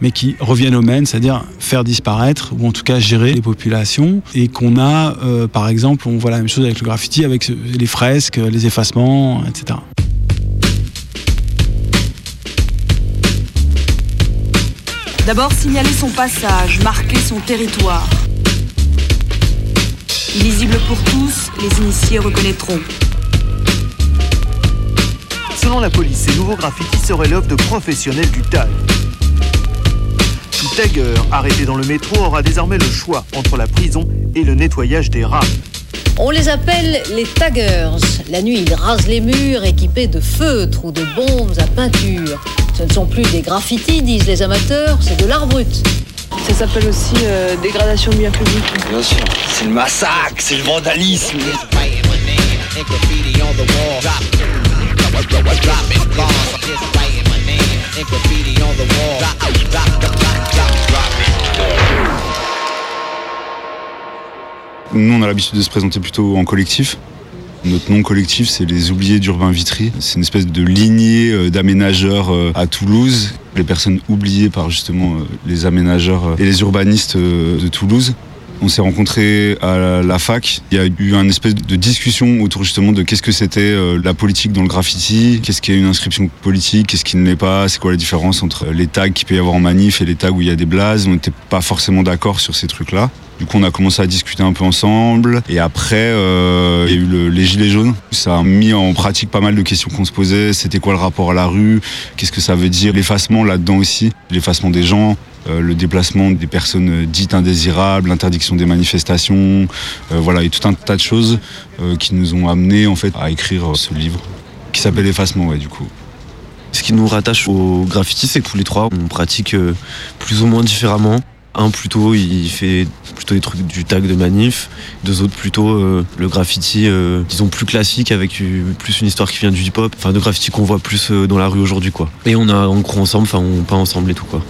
mais qui reviennent au même, c'est-à-dire faire disparaître ou en tout cas gérer les populations et qu'on a, euh, par exemple, on voit la même chose avec le graffiti, avec les fresques, les effacements, etc. D'abord signaler son passage, marquer son territoire. Illisible pour tous, les initiés reconnaîtront. Selon la police, ces nouveaux graffitis seraient l'œuvre de professionnels du tag. Tagueur arrêté dans le métro aura désormais le choix entre la prison et le nettoyage des rames. On les appelle les taggers. La nuit, ils rasent les murs équipés de feutres ou de bombes à peinture. Ce ne sont plus des graffitis, disent les amateurs, c'est de l'art brut. Ça s'appelle aussi euh, dégradation de biens publics. Bien sûr, c'est le massacre, c'est le vandalisme. Nous, on a l'habitude de se présenter plutôt en collectif. Notre nom collectif, c'est les Oubliés d'Urbain Vitry. C'est une espèce de lignée euh, d'aménageurs euh, à Toulouse. Les personnes oubliées par justement euh, les aménageurs et les urbanistes de Toulouse. On s'est rencontrés à la- fac. Il y a eu une espèce de discussion autour justement de qu'est-ce que c'était euh, la politique dans le graffiti, qu'est-ce qu'est une inscription politique, qu'est-ce qui ne l'est pas, c'est quoi la différence entre les tags qu'il peut y avoir en manif et les tags où il y a des blazes. On n'était pas forcément d'accord sur ces trucs-là. Du coup, on a commencé à discuter un peu ensemble. Et après, euh, il y a eu le- les gilets jaunes. Ça a mis en pratique pas mal de questions qu'on se posait. C'était quoi le rapport à la rue? Qu'est-ce que ça veut dire? L'effacement là-dedans aussi. L'effacement des gens. Euh, le déplacement des personnes dites indésirables, l'interdiction des manifestations, euh, voilà, et tout un tas de choses euh, qui nous ont amenés en fait à écrire ce livre qui s'appelle Effacement, ouais, du coup. Ce qui nous rattache au graffiti, c'est que tous les trois, on pratique plus ou moins différemment. Un plutôt, il fait plutôt des trucs du tag de manif. Deux autres plutôt le graffiti, disons plus classique avec plus une histoire qui vient du hip-hop. Enfin, de graffiti qu'on voit plus dans la rue aujourd'hui, quoi. Et on a, on court ensemble, enfin, on peint ensemble et tout, quoi.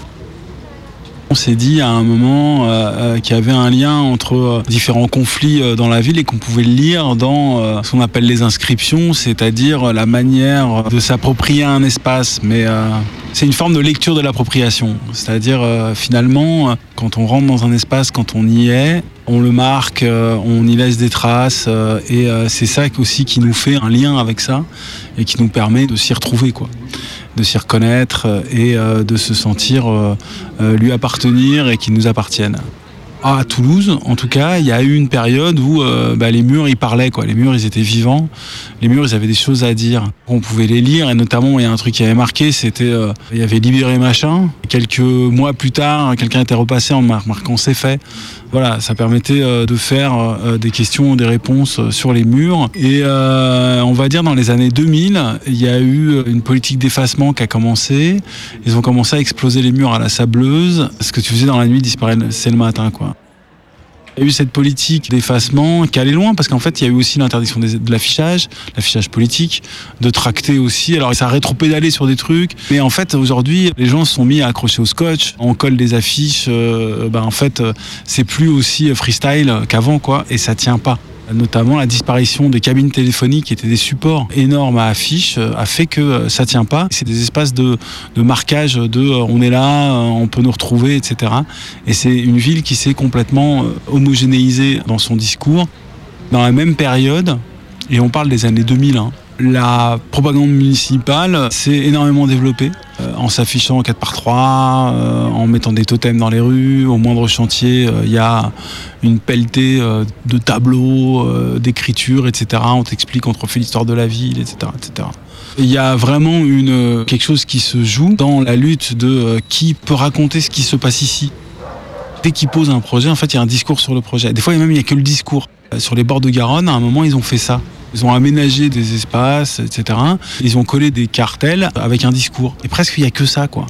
On s'est dit à un moment euh, euh, qu'il y avait un lien entre euh, différents conflits dans la ville et qu'on pouvait le lire dans ce qu'on appelle les inscriptions, c'est-à-dire la manière de s'approprier un espace. Mais c'est une forme de lecture de l'appropriation. C'est-à-dire finalement, quand on rentre dans un espace, quand on y est, on le marque, on y laisse des traces et c'est ça aussi qui nous fait un lien avec ça et qui nous permet de s'y retrouver quoi de s'y reconnaître euh, et euh, de se sentir euh, lui appartenir et qu'il nous appartienne. À Toulouse, en tout cas, il y a eu une période où bah, les murs, ils parlaient, quoi. Les murs, ils étaient vivants. Les murs, ils avaient des choses à dire. On pouvait les lire, et notamment, il y a un truc qui avait marqué, c'était, il y avait Libéré Machin. Quelques mois plus tard, quelqu'un était repassé en mar- marquant ses faits. Voilà, ça permettait euh, de faire euh, des questions, des réponses euh, sur les murs. Et euh, on va dire dans les années 2000, il y a eu une politique d'effacement qui a commencé. Ils ont commencé à exploser les murs à la sableuse. Ce que tu faisais dans la nuit disparaît, c'est le matin, quoi. Il y a eu cette politique d'effacement qui allait loin parce qu'en fait, il y a eu aussi l'interdiction de l'affichage, l'affichage politique, de tracter aussi. Alors, ça a rétropédalé sur des trucs. Mais en fait, aujourd'hui, les gens se sont mis à accrocher au scotch. On colle des affiches. euh, ben, en fait, euh, c'est plus aussi freestyle qu'avant, quoi. Et ça tient pas. Notamment la disparition des cabines téléphoniques qui étaient des supports énormes à affiches euh, a fait que euh, ça tient pas. C'est des espaces de, de marquage de euh, on est là, on peut nous retrouver, etc. Et c'est une ville qui s'est complètement homogénéisée dans son discours. Dans la même période, et on parle des années 2000, hein, la propagande municipale s'est énormément développée euh, en s'affichant en 4 par 3 euh, en mettant des totems dans les rues. Au moindre chantier, euh, il y a une pelletée de tableaux, d'écritures, etc. On t'explique, on te refait l'histoire de la ville, etc. etc. Il y a vraiment une, quelque chose qui se joue dans la lutte de qui peut raconter ce qui se passe ici. Dès qu'ils posent un projet, en fait, il y a un discours sur le projet. Des fois, même, il n'y a que le discours. Euh, Sur les bords de Garonne, à un moment, ils ont fait ça. Ils ont aménagé des espaces, etc. Ils ont collé des cartels avec un discours. Et presque, il n'y a que ça, quoi.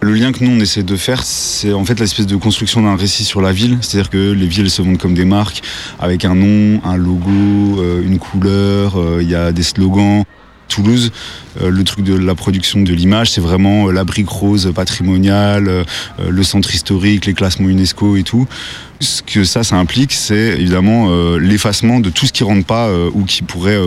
Le lien que nous on essaie de faire, c'est en fait l'espèce de construction d'un récit sur la ville. C'est-à-dire que les villes se montrent comme des marques, avec un nom, un logo, euh, une couleur, euh, il y a des slogans. Toulouse, euh, le truc de la production de l'image, c'est vraiment euh, la brique rose patrimoniale, euh, le centre historique, les classements UNESCO et tout. Ce que ça, ça implique, c'est évidemment l'effacement de tout ce qui rentre pas ou qui pourrait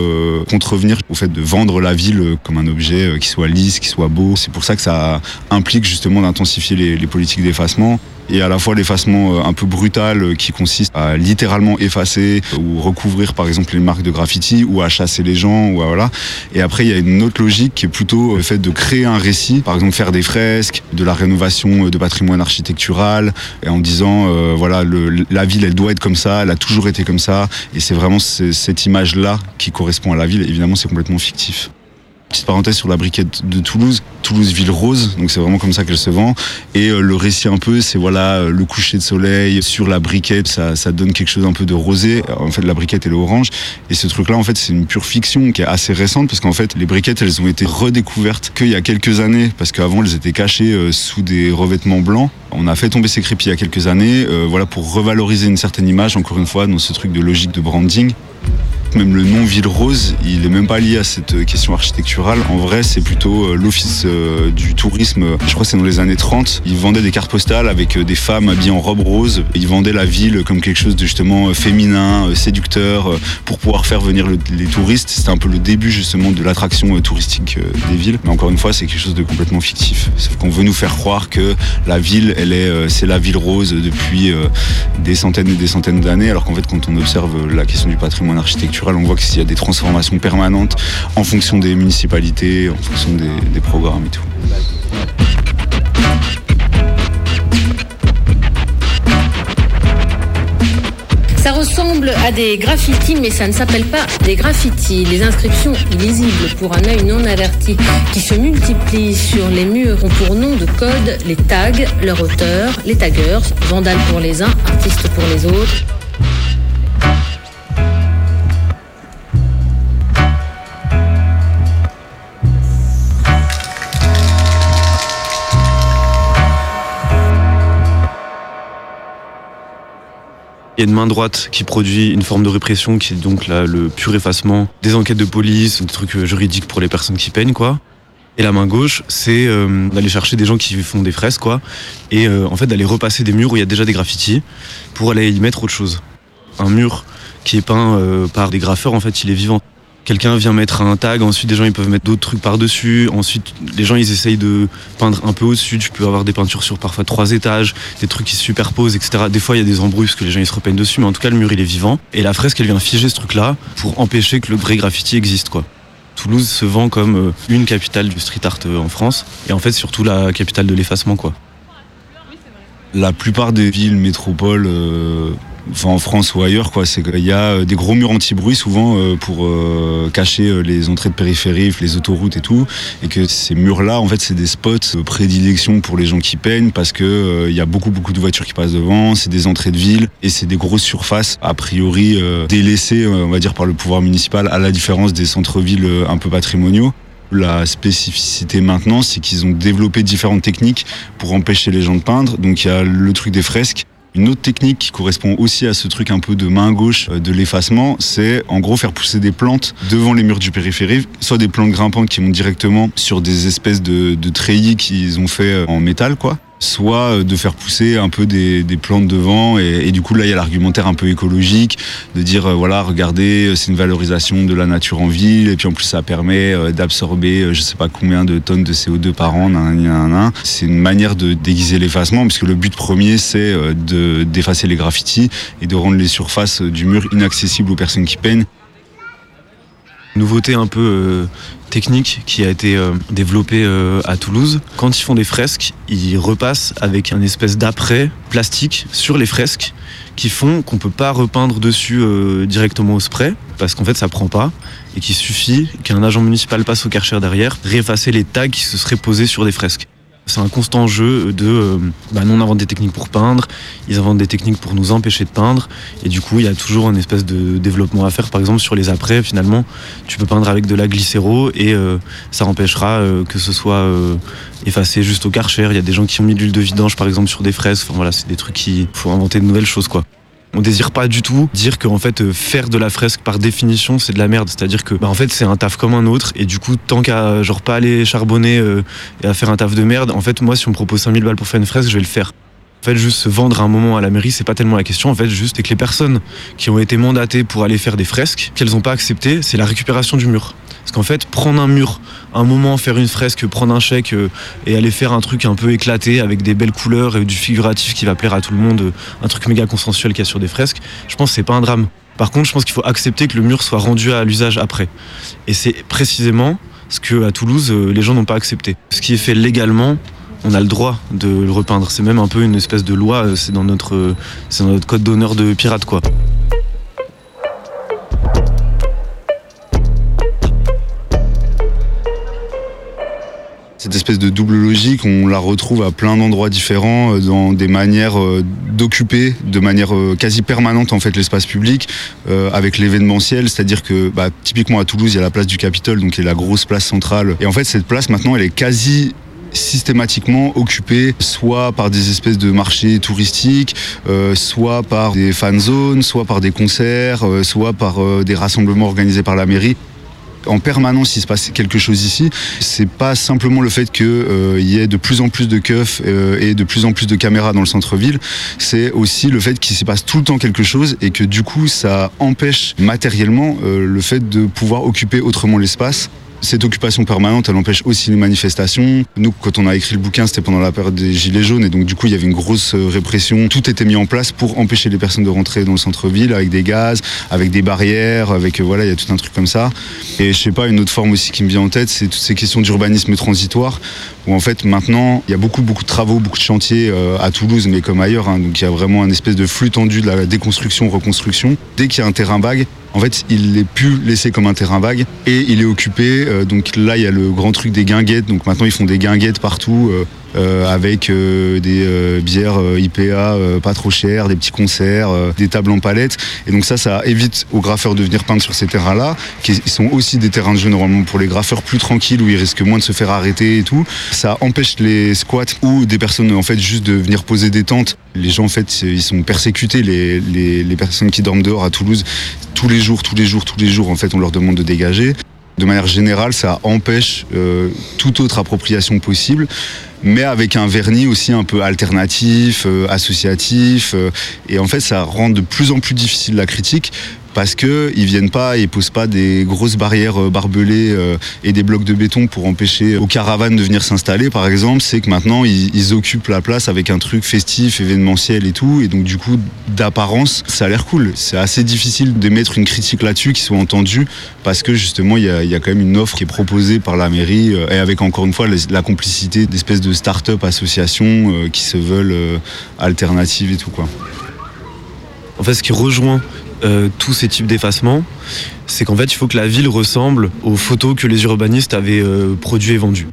contrevenir au fait de vendre la ville comme un objet qui soit lisse, qui soit beau. C'est pour ça que ça implique justement d'intensifier les politiques d'effacement et à la fois l'effacement euh, un peu brutal euh, qui consiste à littéralement effacer euh, ou recouvrir par exemple les marques de graffiti ou à chasser les gens ou voilà. Et après il y a une autre logique qui est plutôt le fait de créer un récit, par exemple faire des fresques, de la rénovation euh, de patrimoine architectural et en disant euh, voilà la ville elle doit être comme ça, elle a toujours été comme ça et c'est vraiment ce- cette image là qui correspond à la ville. Évidemment c'est complètement fictif. Petite parenthèse sur la briquette de Toulouse, Toulouse ville rose, donc c'est vraiment comme ça qu'elle se vend. Et euh, le récit un peu, c'est voilà euh, le coucher de soleil sur la briquette, ça, donne quelque chose un peu de rosé. En fait, la briquette est orange. Et ce truc-là, en fait, c'est une pure fiction qui est assez récente parce qu'en fait, les briquettes elles ont été redécouvertes qu'il y a quelques années parce qu'avant elles étaient cachées euh, sous des revêtements blancs. On a fait tomber ces crépis il y a quelques années, voilà pour revaloriser une certaine image. Encore une fois, dans ce truc de logique de branding. Même le nom Ville Rose, il est même pas lié à cette euh, question architecturale. En vrai, c'est plutôt euh, l'office euh, du tourisme. Je crois que c'est dans les années 30. Ils vendaient des cartes postales avec des femmes habillées en robe rose. Ils vendaient la ville comme quelque chose de justement féminin, séducteur, pour pouvoir faire venir le- les touristes. C'était un peu le début justement de l'attraction touristique des villes. Mais encore une fois, c'est quelque chose de complètement fictif. Sauf qu'on veut nous faire croire que la ville, elle est, c'est la ville rose depuis des centaines et des centaines d'années, alors qu'en fait, quand on observe la question du patrimoine architectural, on voit qu'il y a des transformations permanentes en fonction des municipalités, en fonction des, programmes et tout. Ça ressemble à des graffitis, mais ça ne s'appelle pas des graffitis. Les inscriptions illisibles pour un œil non averti qui se multiplient sur les murs ont pour nom de code les tags, leur auteur, les taggers, vandales pour les uns, artistes pour les autres. Il y a une main droite qui produit une forme de répression qui est donc là, le pur effacement des enquêtes de police, des trucs euh, juridiques pour les personnes qui peignent, quoi. Et la main gauche, c'est euh, d'aller chercher des gens qui font des fresques, quoi, et euh, en fait d'aller repasser des murs où il y a déjà des graffitis pour aller y mettre autre chose. Un mur qui est peint par des graffeurs, en fait, il est vivant. Quelqu'un vient mettre un tag, ensuite des gens ils peuvent mettre d'autres trucs par-dessus, ensuite les gens ils essayent de peindre un peu au-dessus, tu peux avoir des peintures sur parfois trois étages, des trucs qui se superposent, etc. Des fois il y a des embrouilles parce que les gens ils se repeignent dessus, mais en tout cas le mur il est vivant. Et la fresque elle vient figer ce truc-là pour empêcher que le vrai graffiti existe quoi. Toulouse se vend comme euh, une capitale du street art euh, en France, et en fait surtout la capitale de l'effacement quoi. La plupart des villes métropoles euh, en France ou ailleurs, quoi. C'est qu'il y a euh, des gros murs anti-bruit souvent euh, pour euh, cacher les entrées de périphérie, les autoroutes et tout, et que ces murs-là, en fait, c'est des spots de prédilection pour les gens qui peignent parce que il y a beaucoup beaucoup de voitures qui passent devant, c'est des entrées de ville et c'est des grosses surfaces a priori délaissées, on va dire, par le pouvoir municipal, à la différence des centres-villes un peu patrimoniaux. La spécificité maintenant, c'est qu'ils ont développé différentes techniques pour empêcher les gens de peindre. Donc il y a le truc des fresques, une autre technique qui correspond aussi à ce truc un peu de main gauche euh, de l'effacement, c'est en gros faire pousser des plantes devant les murs du périphérique, soit des plantes grimpantes qui montent directement sur des espèces de, treillis qu'ils ont fait euh, en métal, quoi soit euh, de faire pousser un peu des, plantes devant et, du coup là il y a l'argumentaire un peu écologique de dire euh, voilà regardez c'est une valorisation de la nature en ville et puis en plus ça permet euh, d'absorber je sais pas combien de tonnes de CO2 par an c'est une manière de déguiser l'effacement puisque le but premier c'est de d'effacer les graffitis et de rendre les surfaces du mur inaccessibles aux personnes qui peignent nouveauté un peu euh, technique qui a été euh, développée euh, à Toulouse. Quand ils font des fresques, ils repassent avec un espèce d'après plastique sur les fresques qui font qu'on peut pas repeindre dessus directement au spray parce qu'en fait ça prend pas et qu'il suffit qu'un agent municipal passe au karcher derrière, réeffacer les tags qui se seraient posés sur des fresques. C'est un constant jeu de euh, bah, nous on invente des techniques pour peindre, ils inventent des techniques pour nous empêcher de peindre, et du coup il y a toujours une espèce de développement à faire. Par exemple sur les après, finalement, tu peux peindre avec de la glycéro et euh, ça empêchera euh, que ce soit effacé juste au karcher. Il y a des gens qui ont mis de l'huile de vidange par exemple sur des fraises. Enfin voilà, c'est des trucs qui faut inventer de nouvelles choses quoi. On désire pas du tout dire que en fait euh, faire de la fresque par définition c'est de la merde. C'est-à-dire que bah, en fait c'est un taf comme un autre et du coup tant qu'à genre pas aller charbonner euh, et à faire un taf de merde, en fait moi si on me propose 5000 balles pour faire une fresque je vais le faire. En fait, juste se vendre un moment à la mairie, c'est pas tellement la question. En fait, juste et que les personnes qui ont été mandatées pour aller faire des fresques, qu'elles ont pas accepté, c'est la récupération du mur. Parce qu'en fait, prendre un mur, un moment, faire une fresque, prendre un chèque euh, et aller faire un truc un peu éclaté avec des belles couleurs et du figuratif qui va plaire à tout le monde, euh, un truc méga consensuel qu'il y a sur des fresques, je pense que c'est pas un drame. Par contre, je pense qu'il faut accepter que le mur soit rendu à l'usage après. Et c'est précisément ce que à Toulouse, euh, les gens n'ont pas accepté. Ce qui est fait légalement, on a le droit de le repeindre. C'est même un peu une espèce de loi, c'est dans c'est dans notre code d'honneur de pirate, quoi. Cette espèce de double logique, on la retrouve à plein d'endroits différents, euh, dans des manières euh, d'occuper de manière euh, quasi permanente en fait l'espace public, avec l'événementiel, c'est-à-dire que bah, typiquement à Toulouse, il y a la place du Capitole, donc qui est la grosse place centrale. Et en fait, cette place maintenant, elle est quasi systématiquement occupée soit par des espèces de marchés touristiques, soit par des fan zones, soit par des concerts, soit par des rassemblements organisés par la mairie en permanence il se passe quelque chose ici. C'est pas simplement le fait qu'il euh, y ait de plus en plus de keufs euh, et de plus en plus de caméras dans le centre-ville, c'est aussi le fait qu'il se passe tout le temps quelque chose et que du coup ça empêche matériellement euh, le fait de pouvoir occuper autrement l'espace cette occupation permanente, elle empêche aussi les manifestations. Nous, quand on a écrit le bouquin, c'était pendant la période des Gilets jaunes, et donc du coup, il y avait une grosse euh, répression. Tout était mis en place pour empêcher les personnes de rentrer dans le centre-ville, avec des gaz, avec des barrières, avec euh, voilà, il y a tout un truc comme ça. Et je sais pas, une autre forme aussi qui me vient en tête, c'est toutes ces questions d'urbanisme transitoire, où en fait maintenant, il y a beaucoup, beaucoup de travaux, beaucoup de chantiers euh, à Toulouse, mais comme ailleurs. Hein. donc il y a vraiment un espèce de flux tendu de la déconstruction, reconstruction. Dès qu'il y a un terrain vague, en fait, il est plus laissé comme un terrain vague et il est occupé. Euh, donc là, il y a le grand truc des guinguettes. Donc maintenant, ils font des guinguettes partout. Euh, avec euh, des euh, bières IPA pas trop chères, des petits concerts, des tables en palette. Et donc ça, ça évite aux graffeurs de venir peindre sur ces terrains-là, qui sont aussi des terrains de jeu normalement pour les graffeurs plus tranquilles où ils risquent moins de se faire arrêter et tout. Ça empêche les squats ou des personnes en fait juste de venir poser des tentes. Les gens en fait ils sont persécutés, les, les, les personnes qui dorment dehors à Toulouse tous les jours, tous les jours, tous les jours en fait on leur demande de dégager. De manière générale, ça empêche euh, toute autre appropriation possible, mais avec un vernis aussi un peu alternatif, euh, associatif, euh, et en fait ça rend de plus en plus difficile la critique parce que ils viennent pas et posent pas des grosses barrières euh, barbelées euh, et des blocs de béton pour empêcher aux caravanes de venir s'installer par exemple c'est que maintenant ils, occupent la place avec un truc festif événementiel et tout et donc du coup d'apparence ça a l'air cool. C'est assez difficile d'émettre une critique là-dessus qui soit entendue parce que justement il y a, y a quand même une offre qui est proposée par la mairie euh, et avec encore une fois la complicité d'espèces de start-up associations euh, qui se veulent euh, alternatives et tout quoi. En fait, ce qui rejoint euh, tous ces types d'effacements, c'est qu'en fait, il faut que la ville ressemble aux photos que les urbanistes avaient euh, produites et vendues.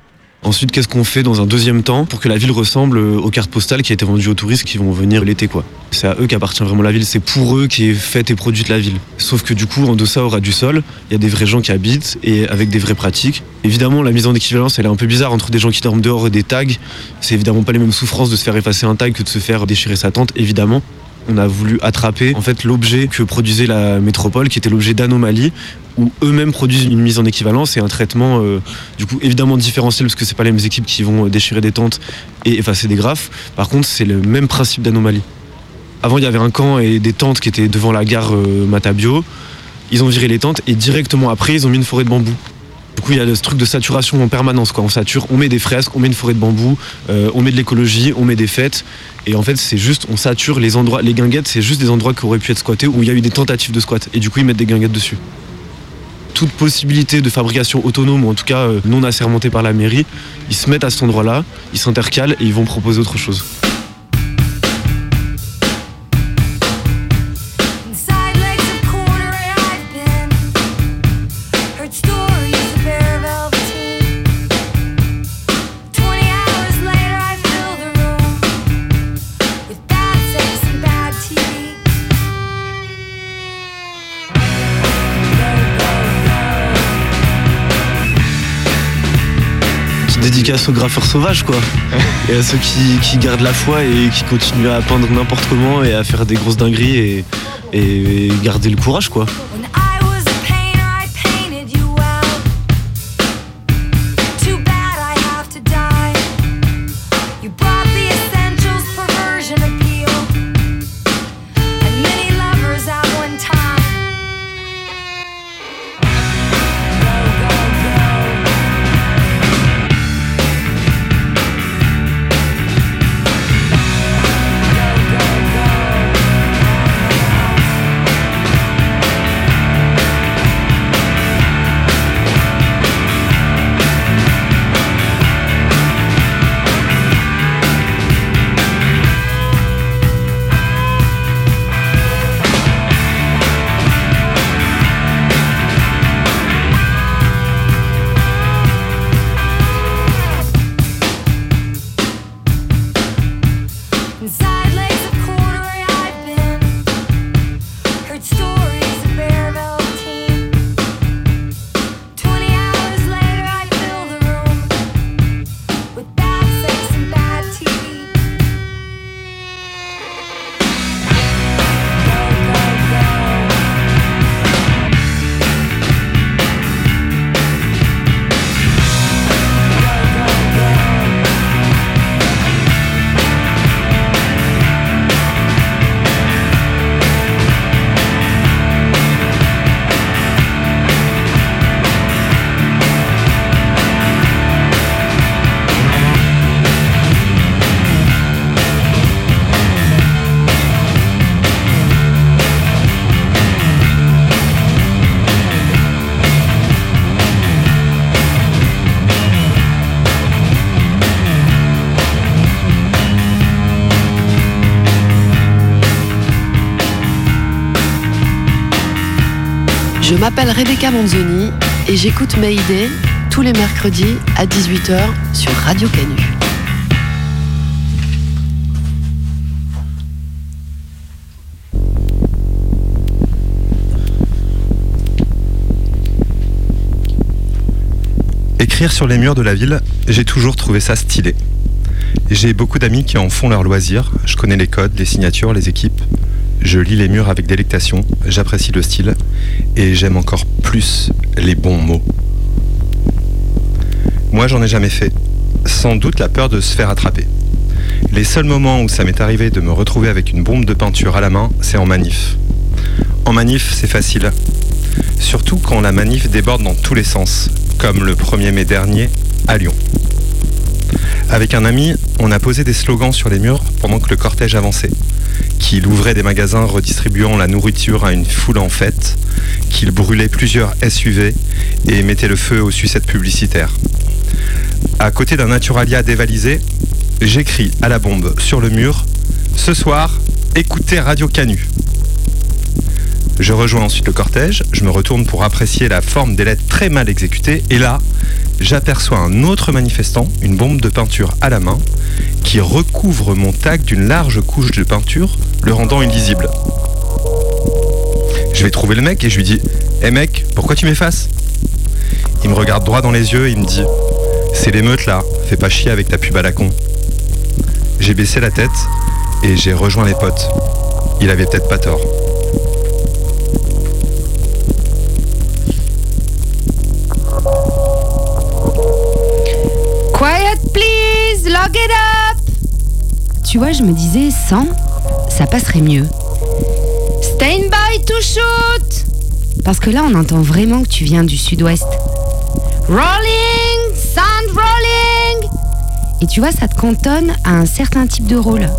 Ensuite, qu'est-ce qu'on fait dans un deuxième temps pour que la ville ressemble euh, aux cartes postales qui étaient vendues aux touristes qui vont venir l'été, quoi. C'est à eux qu'appartient vraiment la ville, c'est pour eux qu'est faite et produite la ville. Sauf que du coup, en deçà aura du sol, il y a des vrais gens qui habitent et avec des vraies pratiques. Évidemment, la mise en équivalence, elle est un peu bizarre entre des gens qui dorment dehors et des tags. C'est évidemment pas les mêmes souffrances de se faire effacer un tag que de se faire déchirer sa tente, évidemment. On a voulu attraper en fait l'objet que produisait la métropole, qui était l'objet d'anomalie, où eux-mêmes produisent une mise en équivalence et un traitement euh, du coup évidemment différentiel parce que c'est pas les mêmes équipes qui vont déchirer des tentes et effacer des graphes. Par contre, c'est le même principe d'anomalie. Avant, il y avait un camp et des tentes qui étaient devant la gare euh, Matabio. Ils ont viré les tentes et directement après, ils ont mis une forêt de bambou. Du coup, il y a ce truc de saturation en permanence. Quoi. On sature, on met des fresques, on met une forêt de bambou, euh, on met de l'écologie, on met des fêtes. Et en fait, c'est juste, on sature les endroits. Les guinguettes, c'est juste des endroits qui auraient pu être squattés où il y a eu des tentatives de squat. Et du coup, ils mettent des guinguettes dessus. Toute possibilité de fabrication autonome, ou en tout cas euh, non assermentée par la mairie, ils se mettent à cet endroit-là, ils s'intercalent et ils vont proposer autre chose. Dédicace aux graffeurs sauvages, quoi. Et à ceux qui, qui gardent la foi et qui continuent à peindre n'importe comment et à faire des grosses dingueries et, et garder le courage, quoi. Je m'appelle Rebecca Manzoni et j'écoute Mayday tous les mercredis à 18h sur Radio Canu. Écrire sur les murs de la ville, j'ai toujours trouvé ça stylé. J'ai beaucoup d'amis qui en font leur loisir, je connais les codes, les signatures, les équipes. Je lis les murs avec délectation, j'apprécie le style, et j'aime encore plus les bons mots. Moi, j'en ai jamais fait. Sans doute la peur de se faire attraper. Les seuls moments où ça m'est arrivé de me retrouver avec une bombe de peinture à la main, c'est en manif. En manif, c'est facile. Surtout quand la manif déborde dans tous les sens, comme le 1er mai dernier à Lyon. Avec un ami, on a posé des slogans sur les murs pendant que le cortège avançait. Qu'il ouvrait des magasins redistribuant la nourriture à une foule en fête, qu'il brûlait plusieurs SUV et mettait le feu aux sucettes publicitaires. À côté d'un naturalia dévalisé, j'écris à la bombe sur le mur Ce soir, écoutez Radio Canu. Je rejoins ensuite le cortège, je me retourne pour apprécier la forme des lettres très mal exécutées, et là, j'aperçois un autre manifestant, une bombe de peinture à la main, qui recouvre mon tag d'une large couche de peinture, le rendant illisible. Je vais trouver le mec et je lui dis Hé mec, pourquoi tu m'effaces? Il me regarde droit dans les yeux et il me dit C'est l'émeute là, fais pas chier avec ta pub à la con. J'ai baissé la tête et j'ai rejoint les potes. Il avait peut-être pas tort. Tu vois, je me disais, sans, ça passerait mieux. Stand by to shoot Parce que là, on entend vraiment que tu viens du sud-ouest. Rolling, sound rolling Et tu vois, ça te cantonne à un certain type de rôle.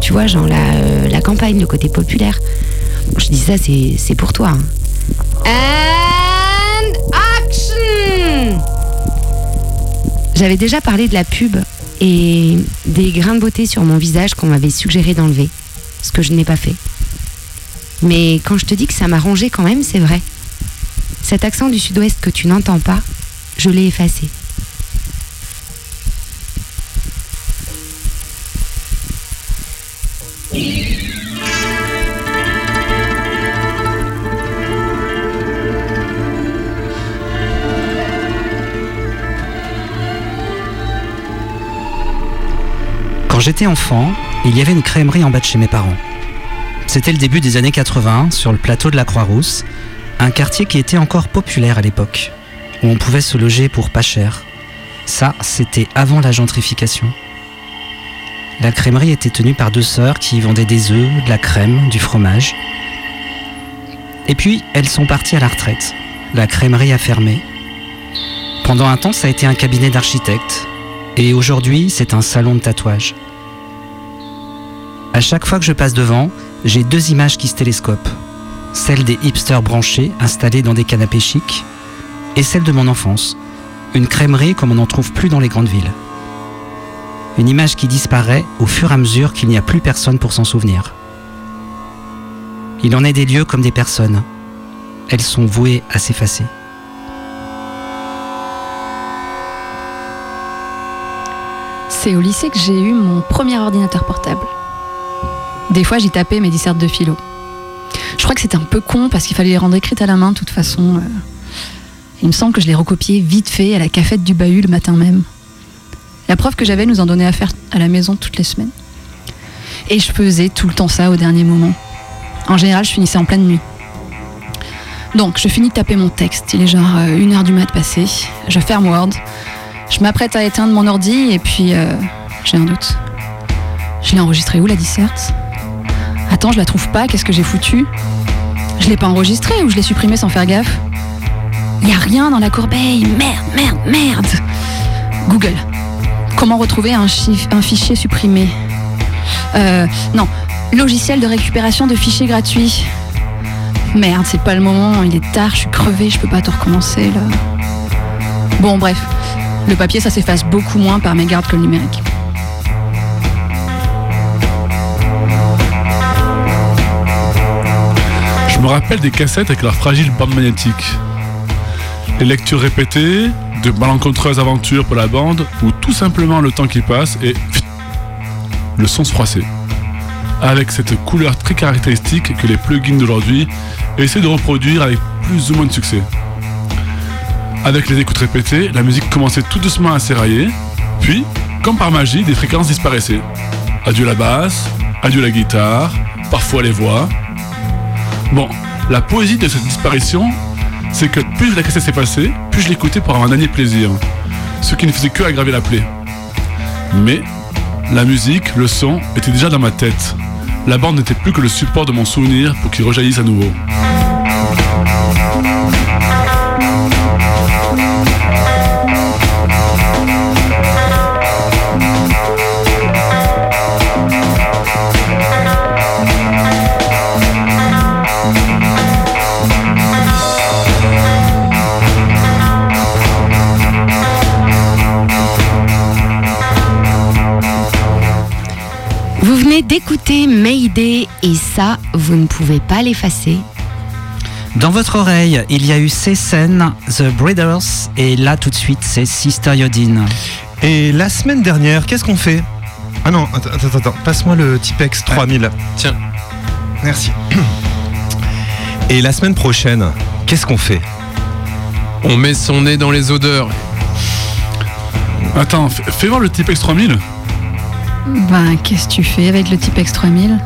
Tu vois, genre la, euh, la campagne, le côté populaire. Je dis ça, c'est c'est pour toi. hein. And action J'avais déjà parlé de la pub et des grains de beauté sur mon visage qu'on m'avait suggéré d'enlever, ce que je n'ai pas fait. Mais quand je te dis que ça m'a rangé quand même, c'est vrai. Cet accent du sud-ouest que tu n'entends pas, je l'ai effacé. Quand j'étais enfant, il y avait une crèmerie en bas de chez mes parents. C'était le début des années 80, sur le plateau de la Croix-Rousse, un quartier qui était encore populaire à l'époque, où on pouvait se loger pour pas cher. Ça, c'était avant la gentrification. La crèmerie était tenue par deux sœurs qui vendaient des œufs, de la crème, du fromage. Et puis, elles sont parties à la retraite. La crèmerie a fermé. Pendant un temps, ça a été un cabinet d'architectes. Et aujourd'hui, c'est un salon de tatouage. À chaque fois que je passe devant, j'ai deux images qui se télescopent. Celle des hipsters branchés installés dans des canapés chics et celle de mon enfance. Une crèmerie comme on n'en trouve plus dans les grandes villes. Une image qui disparaît au fur et à mesure qu'il n'y a plus personne pour s'en souvenir. Il en est des lieux comme des personnes. Elles sont vouées à s'effacer. C'est au lycée que j'ai eu mon premier ordinateur portable. Des fois, j'y tapais mes dissertes de philo. Je crois que c'était un peu con parce qu'il fallait les rendre écrites à la main de toute façon. euh. Il me semble que je les recopiais vite fait à la cafette du bahut le matin même. La prof que j'avais nous en donnait à faire à la maison toutes les semaines. Et je faisais tout le temps ça au dernier moment. En général, je finissais en pleine nuit. Donc, je finis de taper mon texte. Il est genre euh, une heure du mat passé. Je ferme Word. Je m'apprête à éteindre mon ordi et puis euh, j'ai un doute. Je l'ai enregistré où la disserte? Attends, je la trouve pas. Qu'est-ce que j'ai foutu Je l'ai pas enregistré ou je l'ai supprimé sans faire gaffe Il y a rien dans la corbeille. Merde, merde, merde. Google. Comment retrouver un, fichier supprimé Euh, non, logiciel de récupération de fichiers gratuits. Merde, c'est pas le moment, il est tard, je suis crevée, je peux pas tout recommencer là. Bon, bref, le papier ça s'efface beaucoup moins par mégarde que le numérique. Je me rappelle des cassettes avec leur fragile bande magnétique. Les lectures répétées, de malencontreuses aventures pour la bande, ou tout simplement le temps qui passe et le son se froissait. Avec cette couleur très caractéristique que les plugins d'aujourd'hui essaient de reproduire avec plus ou moins de succès. Avec les écoutes répétées, la musique commençait tout doucement à s'érailler, puis, comme par magie, des fréquences disparaissaient. Adieu la basse, adieu la guitare, parfois les voix. Bon, la poésie de cette disparition, c'est que plus la cassette s'est passée, plus je l'écoutais pour avoir un dernier plaisir, ce qui ne faisait que aggraver la plaie. Mais la musique, le son, était déjà dans ma tête. La bande n'était plus que le support de mon souvenir pour qu'il rejaillisse à nouveau. D'écouter Mayday et ça, vous ne pouvez pas l'effacer. Dans votre oreille, il y a eu ces scènes, The Breeders, et là tout de suite, c'est Sister Yodine. Et la semaine dernière, qu'est-ce qu'on fait? Ah non, attends, attends, attends, passe-moi le Tipex 3000. Tiens. Merci. Et la semaine prochaine, qu'est-ce qu'on fait? On met son nez dans les odeurs. Attends, fais voir le Tipex 3000. Ben, qu'est-ce que tu fais avec le Tipex 3000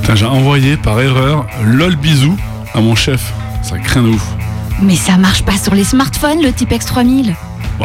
Putain, J'ai envoyé par erreur lol bisou à mon chef. Ça craint de ouf. Mais ça marche pas sur les smartphones, le Tipex 3000. Oh,